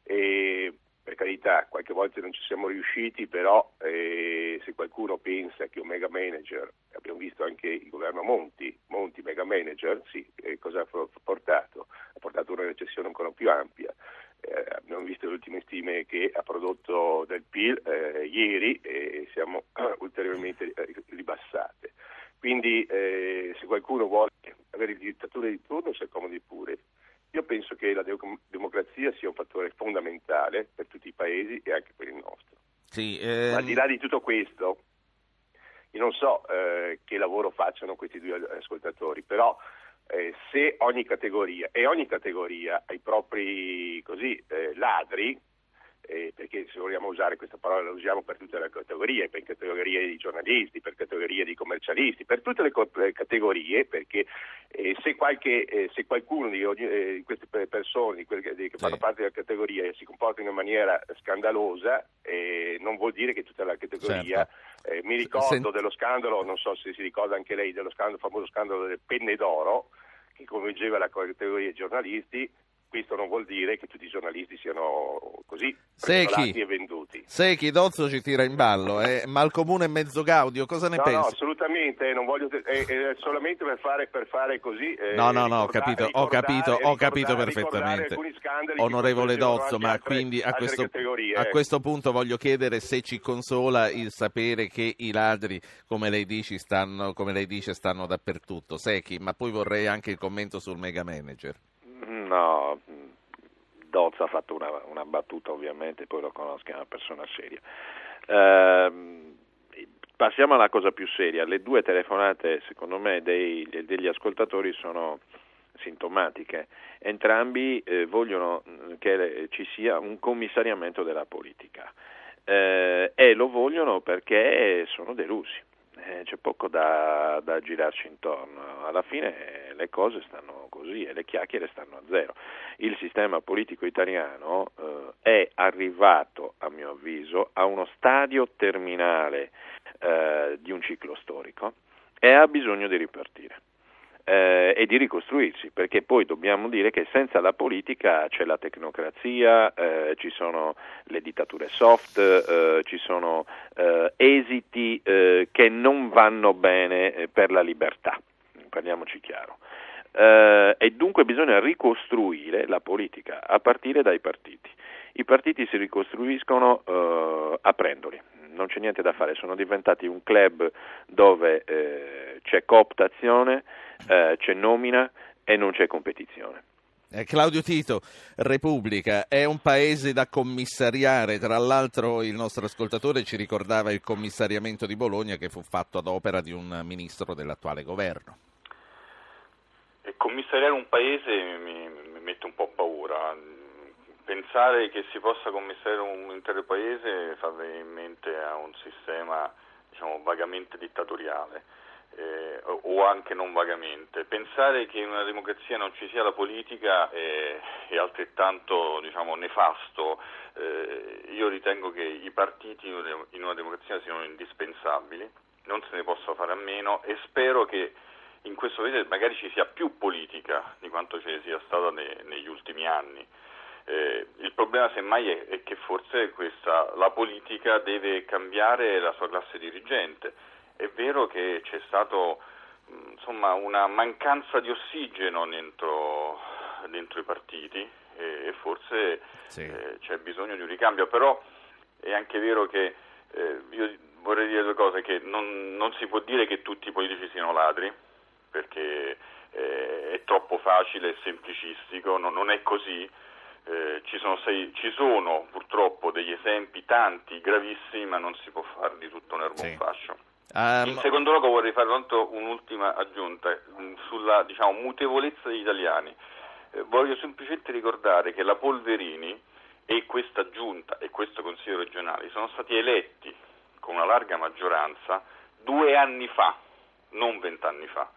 E per carità, qualche volta non ci siamo riusciti, però eh, se qualcuno pensa che un mega manager, abbiamo visto anche il governo Monti, Monti mega manager, sì, eh, cosa ha portato? Ha portato una recessione ancora più ampia eh, abbiamo visto le ultime stime che ha prodotto del PIL eh, ieri e siamo ulteriormente eh, ribassate. Quindi eh, se qualcuno vuole avere il dittatore di turno si accomodi pure. Io penso che la de- democrazia sia un fattore fondamentale per tutti i paesi e anche per il nostro. Sì, ehm... Ma al di là di tutto questo, io non so eh, che lavoro facciano questi due ascoltatori, però eh, se ogni categoria e ogni categoria ha i propri così, eh, ladri, eh, perché se vogliamo usare questa parola la usiamo per tutte le categorie, per categorie di giornalisti, per categorie di commercialisti, per tutte le, co- le categorie, perché eh, se, qualche, eh, se, qualcuno di, eh, di, queste persone di quelle, di, che fanno sì. parte della categoria si comporta in una maniera scandalosa, eh, non vuol dire che tutta la categoria... Certo. Eh, mi ricordo Sent- dello scandalo, non so se si ricorda anche lei, dello scandalo, famoso scandalo delle penne d'oro, che coinvolgeva la categoria giornalisti, questo non vuol dire che tutti i giornalisti siano così Secchi, e venduti. Secchi, Dozzo ci tira in ballo, eh? ma al comune è mezzo gaudio, cosa ne no, pensi? No, assolutamente, non voglio, è, è solamente per fare, per fare così. Eh, no, no, no, ho capito, ho capito, ho capito perfettamente. Onorevole Dozzo, ma altre, quindi a questo, a ecco. questo, punto voglio chiedere se ci consola il sapere che i ladri, come lei, dici, stanno, come lei dice, stanno dappertutto. Secchi, ma poi vorrei anche il commento sul mega manager. No, Dozza ha fatto una, una, battuta ovviamente, poi lo conosco, è una persona seria. Eh, passiamo alla cosa più seria. Le due telefonate, secondo me, dei, degli ascoltatori sono sintomatiche. Entrambi eh, vogliono che ci sia un commissariamento della politica eh, e lo vogliono perché sono delusi eh, c'è poco da, da, girarci intorno. Alla fine le cose stanno così e le chiacchiere stanno a zero. Il sistema politico italiano eh, è arrivato, a mio avviso, a uno stadio terminale eh, di un ciclo storico e ha bisogno di ripartire eh, e di ricostruirsi, perché poi dobbiamo dire che senza la politica c'è la tecnocrazia, eh, ci sono le dittature soft, eh, ci sono eh, esiti eh, che non vanno bene eh, per la libertà, parliamoci chiaro. e dunque bisogna ricostruire la politica a partire dai partiti. I partiti si ricostruiscono aprendoli, non c'è niente da fare, sono diventati un club dove eh, c'è cooptazione, eh, c'è nomina e non c'è competizione. Eh, Claudio Tito, Repubblica, è un paese da commissariare, tra l'altro il nostro ascoltatore ci ricordava il commissariamento di Bologna che fu fatto ad opera di un ministro dell'attuale governo. E commissariare un paese mi, mi mette un po' paura, pensare che si possa commissariare un intero paese fa venire in mente a un sistema diciamo, vagamente dittatoriale eh, o anche non vagamente. Pensare che in una democrazia non ci sia la politica è, è altrettanto diciamo, nefasto. Eh, io ritengo che i partiti in una democrazia siano indispensabili, non se ne possa fare a meno e spero che in questo paese magari ci sia più politica di quanto ce ne sia stata ne, negli ultimi anni. Eh, il problema semmai è, è che forse questa, la politica deve cambiare la sua classe dirigente è vero che c'è stata insomma, una mancanza di ossigeno dentro, dentro i partiti e, e forse sì. eh, c'è bisogno di un ricambio, però è anche vero che eh, io vorrei dire due cose, che non, non, si può dire che tutti i politici siano ladri, perché eh, è troppo facile e semplicistico, no, non è così. Eh, ci, sono sei, ci, sono purtroppo degli esempi, tanti, gravissimi, ma non si può fare di tutto un erbo sì. un fascio. Um, In secondo luogo vorrei fare tanto un'ultima aggiunta mm, sulla diciamo, mutevolezza degli italiani. Eh, voglio semplicemente ricordare che la Polverini e questa giunta e questo Consiglio regionale sono stati eletti con una larga maggioranza due anni fa, non vent'anni fa.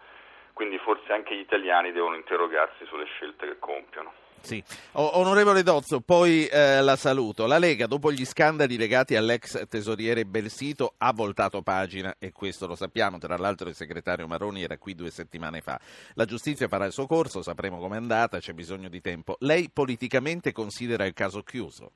Quindi forse anche gli italiani devono interrogarsi sulle scelte che compiono. Sì. onorevole Dozzo, poi eh, la saluto. La Lega, dopo gli scandali legati all'ex tesoriere Belsito, ha voltato pagina e questo lo sappiamo. Tra l'altro il segretario Maroni era qui due settimane fa. La giustizia farà il suo corso, sapremo com'è andata, c'è bisogno di tempo. Lei politicamente considera il caso chiuso?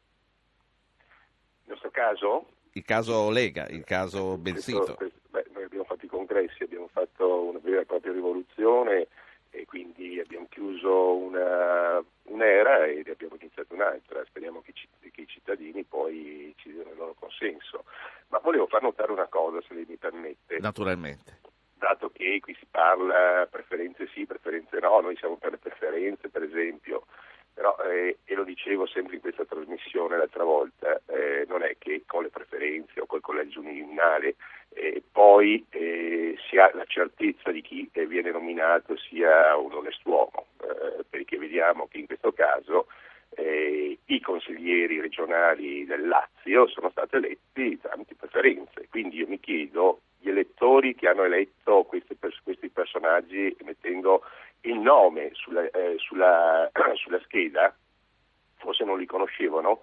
Il nostro caso? Il caso Lega, il caso Belsito. Questo, questo, beh, noi abbiamo fatto i congressi, abbiamo fatto una vera e propria rivoluzione e quindi abbiamo chiuso una, un'era e abbiamo iniziato un'altra. Speriamo che, che, i cittadini poi ci diano il loro consenso. Ma volevo far notare una cosa, se lei mi permette. Naturalmente. Dato che qui si parla preferenze sì, preferenze no, noi siamo per le preferenze, per esempio, però, eh, e lo dicevo sempre in questa trasmissione l'altra volta, eh, non è che con le preferenze o col collegio uninominale eh, poi si ha la certezza di chi viene nominato sia un onest'uomo, eh, perché vediamo che in questo caso eh, i consiglieri regionali del Lazio sono stati eletti tramite preferenze, quindi io mi chiedo gli elettori che hanno eletto questi, questi personaggi mettendo il nome sulla, eh, sulla, sulla scheda, forse non li conoscevano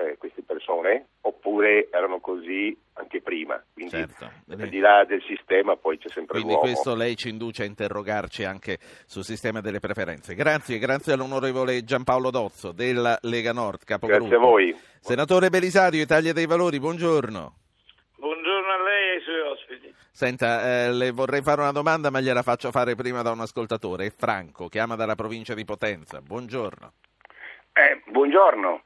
eh, queste persone oppure erano così anche prima. Quindi certo. al di là del sistema poi c'è sempre Quindi l'uomo. questo lei ci induce a interrogarci anche sul sistema delle preferenze. Grazie, grazie all'onorevole Giampaolo Dozzo della Lega Nord, capogruppo. Grazie a voi. Senatore Belisario, Italia dei Valori, buongiorno. Buongiorno a lei e ai suoi ospiti. Senta, eh, le vorrei fare una domanda, ma gliela faccio fare prima da un ascoltatore. È Franco, chiama dalla provincia di Potenza. Buongiorno. Eh, buongiorno.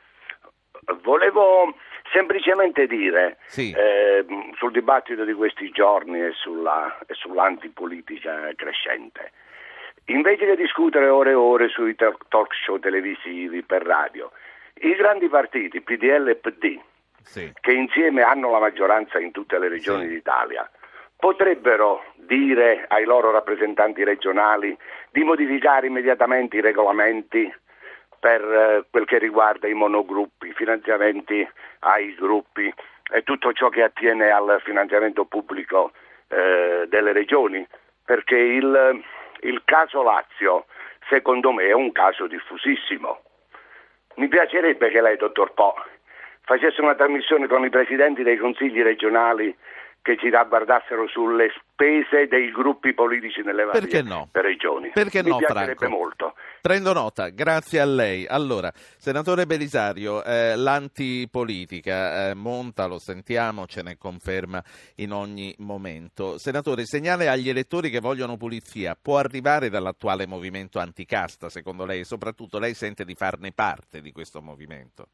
Volevo semplicemente dire sì. eh, sul dibattito di questi giorni e, sulla, e sull'antipolitica crescente. Invece di discutere ore e ore sui talk show televisivi per radio, i grandi partiti PDL e PD, sì. che insieme hanno la maggioranza in tutte le regioni sì. d'Italia, potrebbero dire ai loro rappresentanti regionali di modificare immediatamente i regolamenti per eh, quel che riguarda i monogruppi, i finanziamenti ai gruppi e tutto ciò che attiene al finanziamento pubblico eh, delle regioni, perché il, il caso Lazio secondo me è un caso diffusissimo. Mi piacerebbe che lei, dottor Po, facesse una trasmissione con i presidenti dei consigli regionali che ci riguardassero sulle spese dei gruppi politici nelle varie Perché no? regioni. Perché Mi no, piacerebbe Franco? molto. Prendo nota, grazie a lei. Allora, senatore Belisario, eh, l'antipolitica eh, monta, lo sentiamo, ce ne conferma in ogni momento. Senatore, il segnale agli elettori che vogliono pulizia può arrivare dall'attuale movimento anticasta, secondo lei, e soprattutto lei sente di farne parte di questo movimento?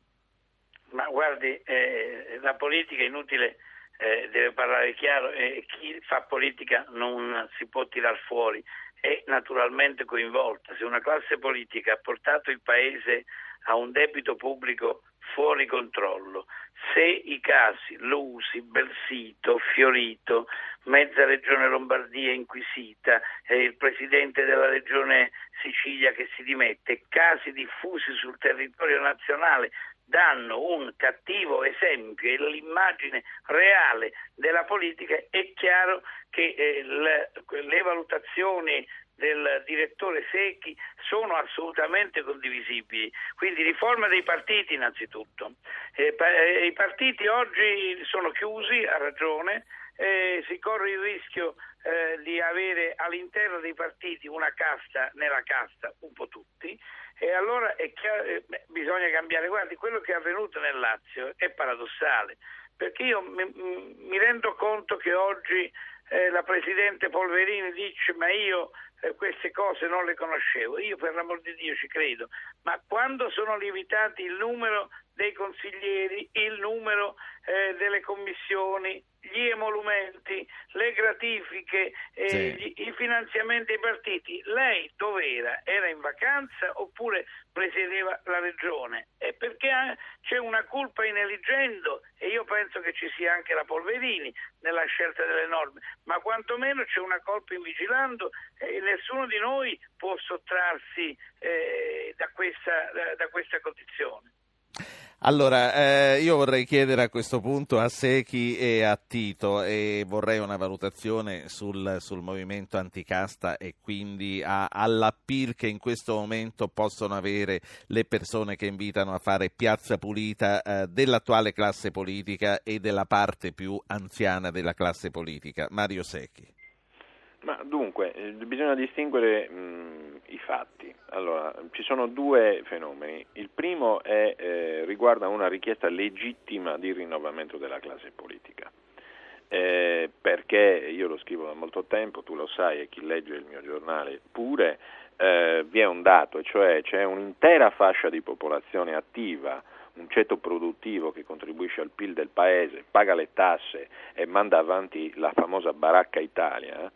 Ma guardi, eh, la politica è inutile eh, deve parlare chiaro e chi fa politica non si può tirar fuori, è naturalmente coinvolta. Se una classe politica ha portato il Paese a un debito pubblico fuori controllo, se i casi Lusi, Belsito, Fiorito, mezza regione Lombardia inquisita, eh, il presidente della regione Sicilia che si dimette, casi diffusi sul territorio nazionale danno un cattivo esempio e l'immagine reale della politica, è chiaro che eh, le, le valutazioni del direttore Secchi sono assolutamente condivisibili. Quindi riforma dei partiti innanzitutto. Eh, eh, I partiti oggi sono chiusi, ha ragione, eh, si corre il rischio eh, di avere all'interno dei partiti una casta nella casta, un po' tutti, e allora chiaro, eh, bisogna cambiare. Guardi, quello che è avvenuto nel Lazio è paradossale, perché io mi, mi rendo conto che oggi eh, la Presidente Polverini dice ma io eh, queste cose non le conoscevo, io per l'amor di Dio ci credo, ma quando sono limitati il numero dei consiglieri, il numero eh, delle commissioni, gli emolumenti, le gratifiche, eh, sì. gli, i finanziamenti ai partiti, lei dov'era? Era in vacanza oppure presiedeva la regione? E perché c'è una colpa in Eligendo e io penso che ci sia anche la Polverini nella scelta delle norme, ma quantomeno c'è una colpa in vigilando e nessuno di noi può sottrarsi eh, da, questa, da, da questa condizione. Allora, eh, io vorrei chiedere a questo punto a Secchi e a Tito e vorrei una valutazione sul, sul movimento anticasta e quindi a, all'appir che in questo momento possono avere le persone che invitano a fare piazza pulita eh, dell'attuale classe politica e della parte più anziana della classe politica. Mario Secchi. Ma dunque, eh, bisogna distinguere mh, i fatti. Allora, ci sono due fenomeni. Il primo è, eh, riguarda una richiesta legittima di rinnovamento della classe politica. Eh, perché io lo scrivo da molto tempo, tu lo sai e chi legge il mio giornale pure, eh, vi è un dato, cioè c'è un'intera fascia di popolazione attiva, un ceto produttivo che contribuisce al PIL del paese, paga le tasse e manda avanti la famosa baracca Italia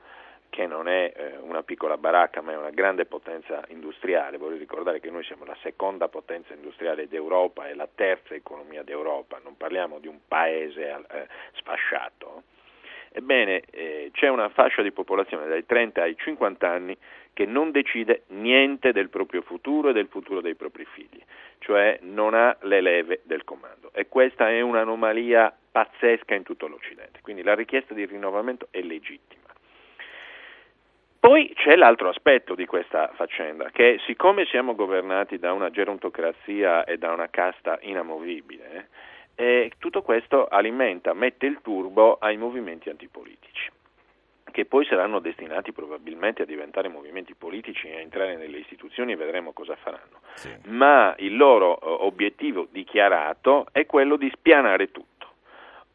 che non è eh, una piccola baracca ma è una grande potenza industriale, vorrei ricordare che noi siamo la seconda potenza industriale d'Europa e la terza economia d'Europa, non parliamo di un paese eh, sfasciato. Ebbene, eh, c'è una fascia di popolazione dai 30 ai 50 anni che non decide niente del proprio futuro e del futuro dei propri figli, cioè non ha le leve del comando. E questa è un'anomalia pazzesca in tutto l'Occidente. Quindi la richiesta di rinnovamento è legittima. Poi c'è l'altro aspetto di questa faccenda, che siccome siamo governati da una gerontocrazia e da una casta inamovibile, eh, tutto questo alimenta, mette il turbo ai movimenti antipolitici che poi saranno destinati probabilmente a diventare movimenti politici e a entrare nelle istituzioni e vedremo cosa faranno. Sì. Ma il loro eh, obiettivo dichiarato è quello di spianare tutto.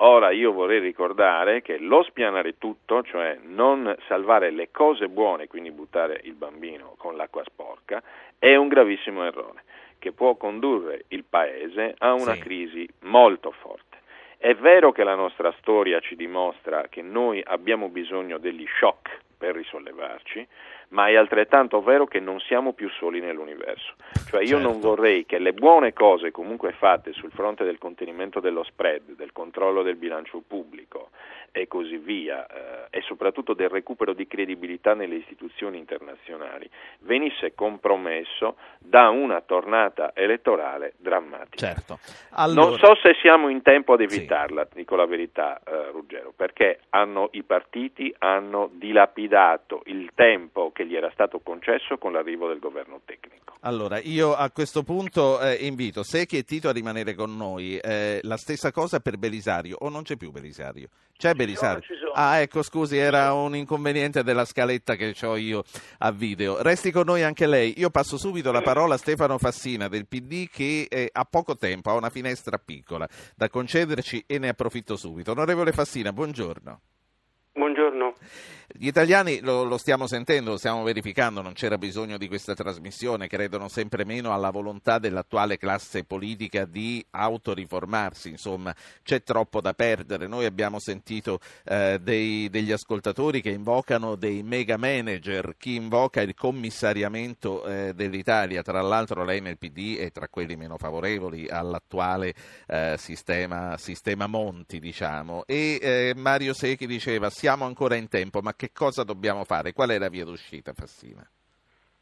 Ora io vorrei ricordare che lo spianare tutto, cioè non salvare le cose buone, quindi buttare il bambino con l'acqua sporca, è un gravissimo errore che può condurre il Paese a una sì. crisi molto forte. È vero che la nostra storia ci dimostra che noi abbiamo bisogno degli shock per risollevarci, ma è altrettanto vero che non siamo più soli nell'universo. Cioè io certo. non vorrei che le buone cose comunque fatte sul fronte del contenimento dello spread, del controllo del bilancio pubblico e così via, eh, e soprattutto del recupero di credibilità nelle istituzioni internazionali, venisse compromesso da una tornata elettorale drammatica. Certo. Allora... Non so se siamo in tempo ad evitarla, sì. dico la verità, eh, Ruggero, perché hanno, i partiti hanno dilapidato il tempo che gli era stato concesso con l'arrivo del governo tecnico. Allora, io a questo punto eh, invito Secchi e Tito a rimanere con noi. Eh, la stessa cosa per Belisario, o non c'è più Belisario? C'è Belisario? Ah, ecco, scusi, era un inconveniente della scaletta che ho io a video. Resti con noi anche lei. Io passo subito la parola a Stefano Fassina del PD che eh, ha poco tempo, ha una finestra piccola da concederci e ne approfitto subito. Onorevole Fassina, buongiorno. Buongiorno. Gli italiani lo, lo, stiamo sentendo, lo stiamo verificando, non c'era bisogno di questa trasmissione, credono sempre meno alla volontà dell'attuale classe politica di autoriformarsi, insomma c'è troppo da perdere. Noi abbiamo sentito eh, dei, degli ascoltatori che invocano dei mega manager, chi invoca il commissariamento eh, dell'Italia, tra l'altro lei nel PD è tra quelli meno favorevoli all'attuale eh, sistema, sistema, Monti, diciamo. E eh, Mario Secchi diceva siamo ancora in tempo, ma che cosa dobbiamo fare? Qual è la via d'uscita, Fassina?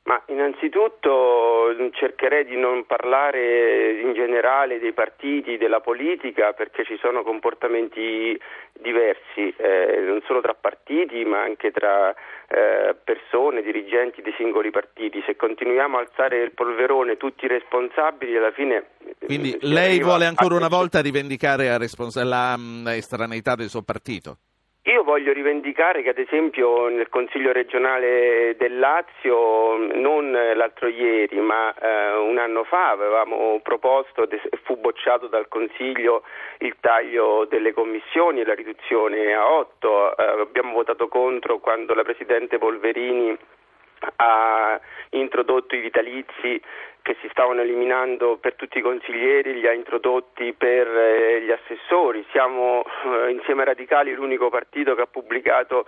Ma innanzitutto cercherei di non parlare in generale dei partiti, della politica, perché ci sono comportamenti diversi, eh, non solo tra partiti ma anche tra eh, persone, dirigenti di singoli partiti. Se continuiamo a alzare il polverone tutti i responsabili, alla fine... Quindi lei vuole ancora una volta rivendicare la, respons- la um, estraneità del suo partito? Io voglio rivendicare che ad esempio nel Consiglio regionale del Lazio, non l'altro ieri, ma eh, un anno fa avevamo proposto e fu bocciato dal Consiglio il taglio delle commissioni la riduzione a otto. Eh, abbiamo votato contro quando la Presidente Polverini ha introdotto i vitalizi che si stavano eliminando per tutti i consiglieri, li ha introdotti per eh, gli assessori. Siamo eh, insieme ai radicali l'unico partito che ha pubblicato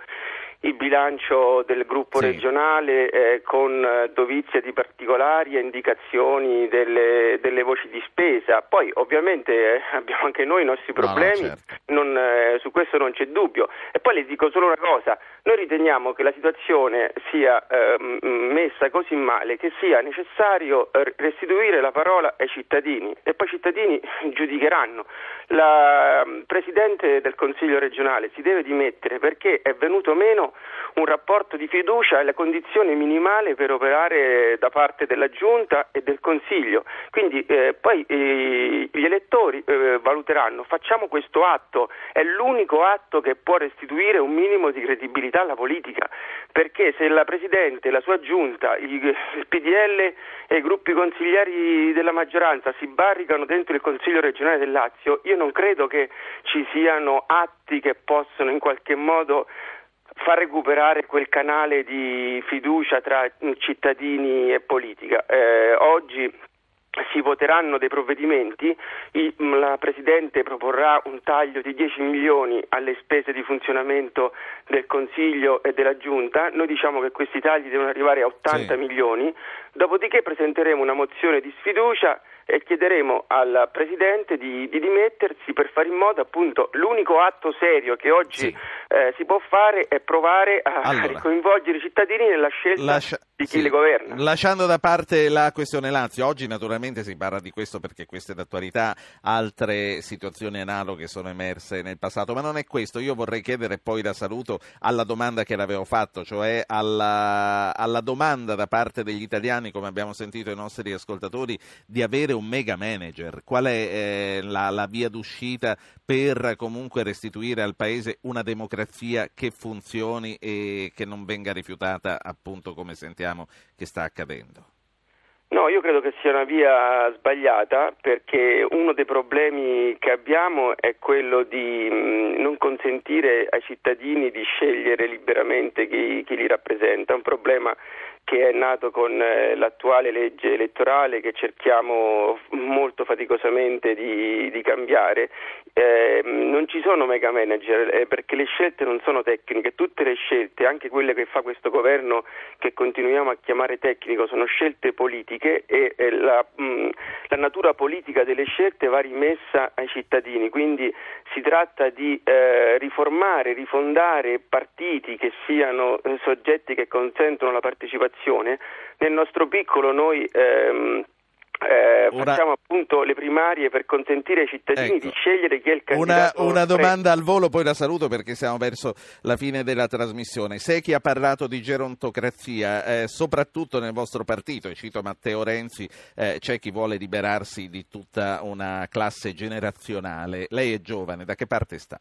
il bilancio del gruppo sì. regionale eh, con eh, dovizie di particolari e indicazioni delle, delle, voci di spesa. Poi ovviamente eh, abbiamo anche noi i nostri problemi, no, no, certo. non, eh, su questo non c'è dubbio. E poi le dico solo una cosa, noi riteniamo che la situazione sia ehm, messa così male che sia necessario eh, restituire la parola ai cittadini e poi i cittadini giudicheranno. La mm, Presidente del Consiglio regionale si deve dimettere perché è venuto meno un rapporto di fiducia è la condizione minimale per operare da parte della Giunta e del Consiglio. Quindi eh, poi eh, gli elettori eh, valuteranno, facciamo questo atto, è l'unico atto che può restituire un minimo di credibilità alla politica, perché se la Presidente, la sua Giunta, il, il PDL e i gruppi consigliari della maggioranza si barricano dentro il Consiglio regionale del Lazio, io non credo che ci siano atti che possono in qualche modo far recuperare quel canale di fiducia tra cittadini e politica. Eh, oggi si voteranno dei provvedimenti, la Presidente proporrà un taglio di 10 milioni alle spese di funzionamento del Consiglio e della Giunta, noi diciamo che questi tagli devono arrivare a 80 sì. milioni, dopodiché presenteremo una mozione di sfiducia e chiederemo al Presidente di, di, dimettersi per fare in modo appunto l'unico atto serio che oggi sì. eh, si può fare è provare a, allora, coinvolgere i cittadini nella scelta lascia, di chi sì, le governa. Lasciando da parte la questione Lazio, oggi naturalmente si parla di questo perché questa è d'attualità, altre situazioni analoghe sono emerse nel passato, ma non è questo, io vorrei chiedere poi da saluto alla domanda che l'avevo fatto, cioè alla, alla domanda da parte degli italiani, come abbiamo sentito i nostri ascoltatori, di avere un un mega manager? Qual è eh, la, la, via d'uscita per comunque restituire al Paese una democrazia che funzioni e che non venga rifiutata appunto come sentiamo che sta accadendo? No, io credo che sia una via sbagliata perché uno dei problemi che abbiamo è quello di mh, non consentire ai cittadini di scegliere liberamente chi, chi li rappresenta, un problema che è nato con eh, l'attuale legge elettorale che cerchiamo molto faticosamente di, di cambiare. Eh, non ci sono mega manager eh, perché le scelte non sono tecniche, tutte le scelte, anche quelle che fa questo governo che continuiamo a chiamare tecnico, sono scelte politiche e eh, la, mh, la, natura politica delle scelte va rimessa ai cittadini, quindi si tratta di eh, riformare, rifondare partiti che siano eh, soggetti che consentono la partecipazione situazione. Nel nostro piccolo noi ehm, eh, una... facciamo appunto le primarie per consentire ai cittadini ecco. di scegliere chi è il candidato. Una, una domanda al volo, poi la saluto perché siamo verso la fine della trasmissione. Se chi ha parlato di gerontocrazia, eh, soprattutto nel vostro partito, e cito Matteo Renzi, eh, c'è chi vuole liberarsi di tutta una classe generazionale. Lei è giovane, da che parte sta?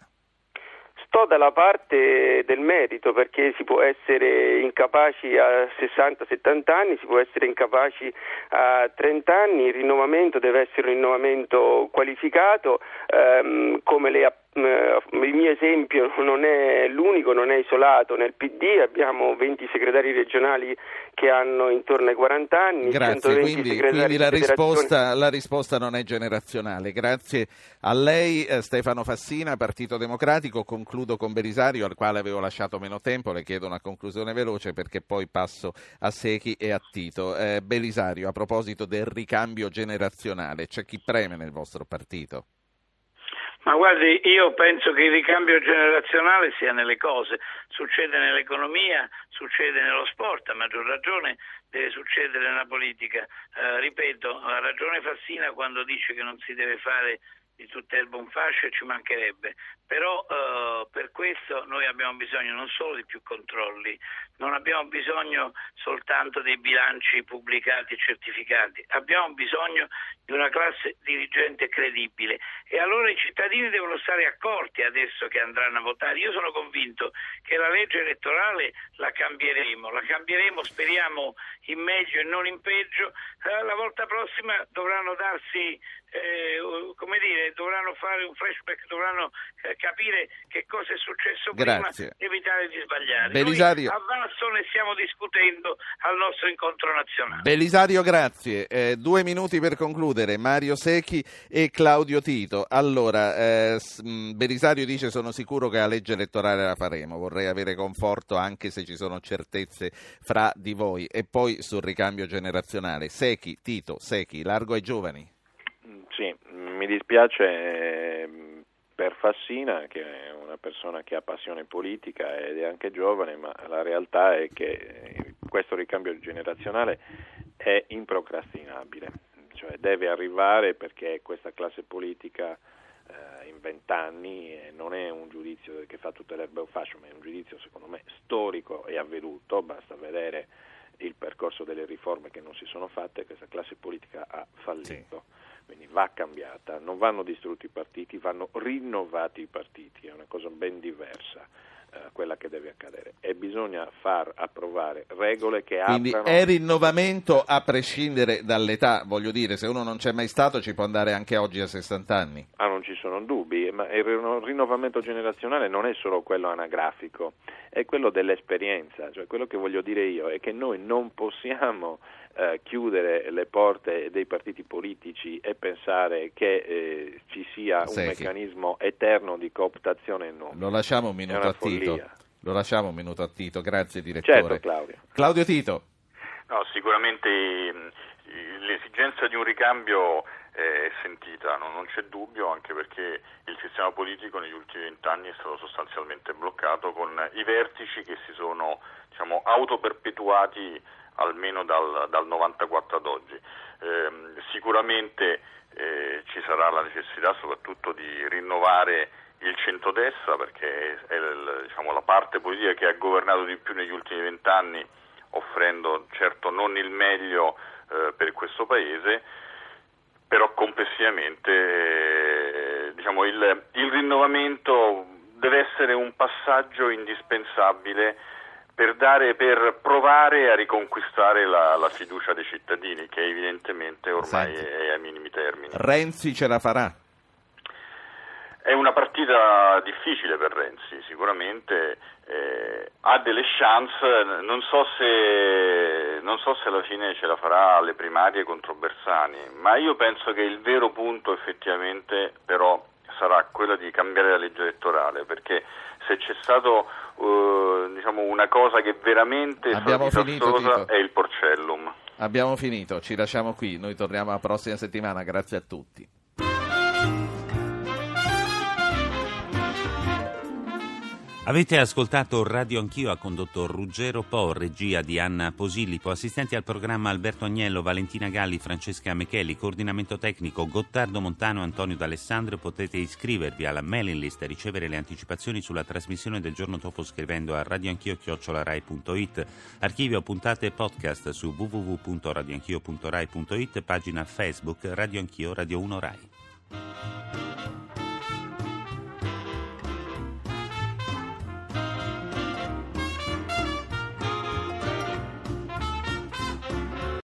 Sto dalla parte del merito perché si può essere incapaci a 60-70 anni, si può essere incapaci a 30 anni, il rinnovamento deve essere un rinnovamento qualificato, ehm, come le il mio esempio non è l'unico, non è isolato. Nel PD abbiamo 20 segretari regionali che hanno intorno ai 40 anni. Grazie, quindi, quindi la, risposta, la, risposta, non è generazionale. Grazie a lei eh, Stefano Fassina, Partito Democratico. Concludo con Belisario, al quale avevo lasciato meno tempo. Le chiedo una conclusione veloce perché poi passo a Secchi e a Tito. Eh, Belisario, a proposito del ricambio generazionale, c'è chi preme nel vostro partito? Ma guardi, io penso che il ricambio generazionale sia nelle cose, succede nell'economia, succede nello sport, a maggior ragione deve succedere nella politica. Eh, ripeto, ha ragione Fassina quando dice che non si deve fare di tutta erba un fascio ci mancherebbe, però eh, per questo noi abbiamo bisogno non solo di più controlli, non abbiamo bisogno soltanto dei bilanci pubblicati e certificati, abbiamo bisogno di una classe dirigente credibile e allora i cittadini devono stare accorti adesso che andranno a votare. Io sono convinto che la legge elettorale la cambieremo, la cambieremo speriamo in meglio e non in peggio, eh, la volta prossima dovranno darsi eh, come dire, dovranno fare un flashback, dovranno eh, capire che cosa è successo Grazie. prima e evitare di sbagliare. Belisario. Noi a Vasto ne stiamo discutendo al nostro incontro nazionale. Belisario, grazie. Eh, due minuti per concludere. Mario Secchi e Claudio Tito. Allora, eh, mm, Belisario dice sono sicuro che la legge elettorale la faremo, vorrei avere conforto anche se ci sono certezze fra di voi. E poi sul ricambio generazionale. Secchi, Tito, Secchi, largo ai giovani. Sì, mi dispiace ehm, per Fassina, che è una persona che ha passione politica ed è anche giovane, ma la realtà è che eh, questo ricambio generazionale è improcrastinabile, cioè deve arrivare perché questa classe politica eh, in vent'anni non è un giudizio che fa tutte le erbe un fascio, ma è un giudizio secondo me storico e avvenuto, basta vedere il percorso delle riforme che non si sono fatte, questa classe politica ha fallito. Sì quindi va cambiata, non vanno distrutti i partiti, vanno rinnovati i partiti, è una cosa ben diversa eh, quella che deve accadere. E bisogna far approvare regole che Quindi aprano... è rinnovamento a prescindere dall'età, voglio dire, se uno non c'è mai stato ci può andare anche oggi a 60 anni. Ah, non ci sono dubbi, ma il rinnovamento generazionale non è solo quello anagrafico, è quello dell'esperienza, cioè quello che voglio dire io è che noi non possiamo eh, chiudere le porte dei partiti politici e pensare che eh, ci sia un Secchi. meccanismo eterno di cooptazione no. Lo lasciamo un minuto a Tito. Lo lasciamo un minuto a Tito, grazie direttore. Certo, Claudio. Claudio Tito. No, sicuramente l'esigenza di un ricambio è sentita, no? non c'è dubbio, anche perché il sistema politico negli ultimi vent'anni è stato sostanzialmente bloccato con i vertici che si sono diciamo, autoperpetuati almeno dal, dal 94 ad oggi. Eh, sicuramente eh, ci sarà la necessità soprattutto di rinnovare il centrodestra perché è il, diciamo, la parte politica che ha governato di più negli ultimi vent'anni offrendo certo non il meglio eh, per questo Paese, però complessivamente eh, diciamo, il, il rinnovamento deve essere un passaggio indispensabile per, dare, per provare a riconquistare la, la, fiducia dei cittadini che evidentemente ormai Senti. è ai minimi termini. Renzi ce la farà? È una partita difficile per Renzi, sicuramente eh, ha delle chance, non so, se, non so se alla fine ce la farà alle primarie contro Bersani, ma io penso che il vero punto effettivamente però sarà quella di cambiare la legge elettorale, perché se c'è stato uh, diciamo una cosa che veramente Abbiamo finito, è il porcellum. Abbiamo finito, ci lasciamo qui, noi torniamo la prossima settimana, grazie a tutti. Avete ascoltato Radio Anch'io, ha condotto Ruggero Po, regia di Anna Posillipo, assistenti al programma Alberto Agnello, Valentina Galli, Francesca Mecheli, coordinamento tecnico Gottardo Montano, Antonio D'Alessandro. Potete iscrivervi alla mailing list e ricevere le anticipazioni sulla trasmissione del giorno dopo scrivendo a radioanchio.it. Archivio puntate e podcast su www.radioanchio.rai.it, pagina Facebook Radio Anch'io Radio 1 Rai.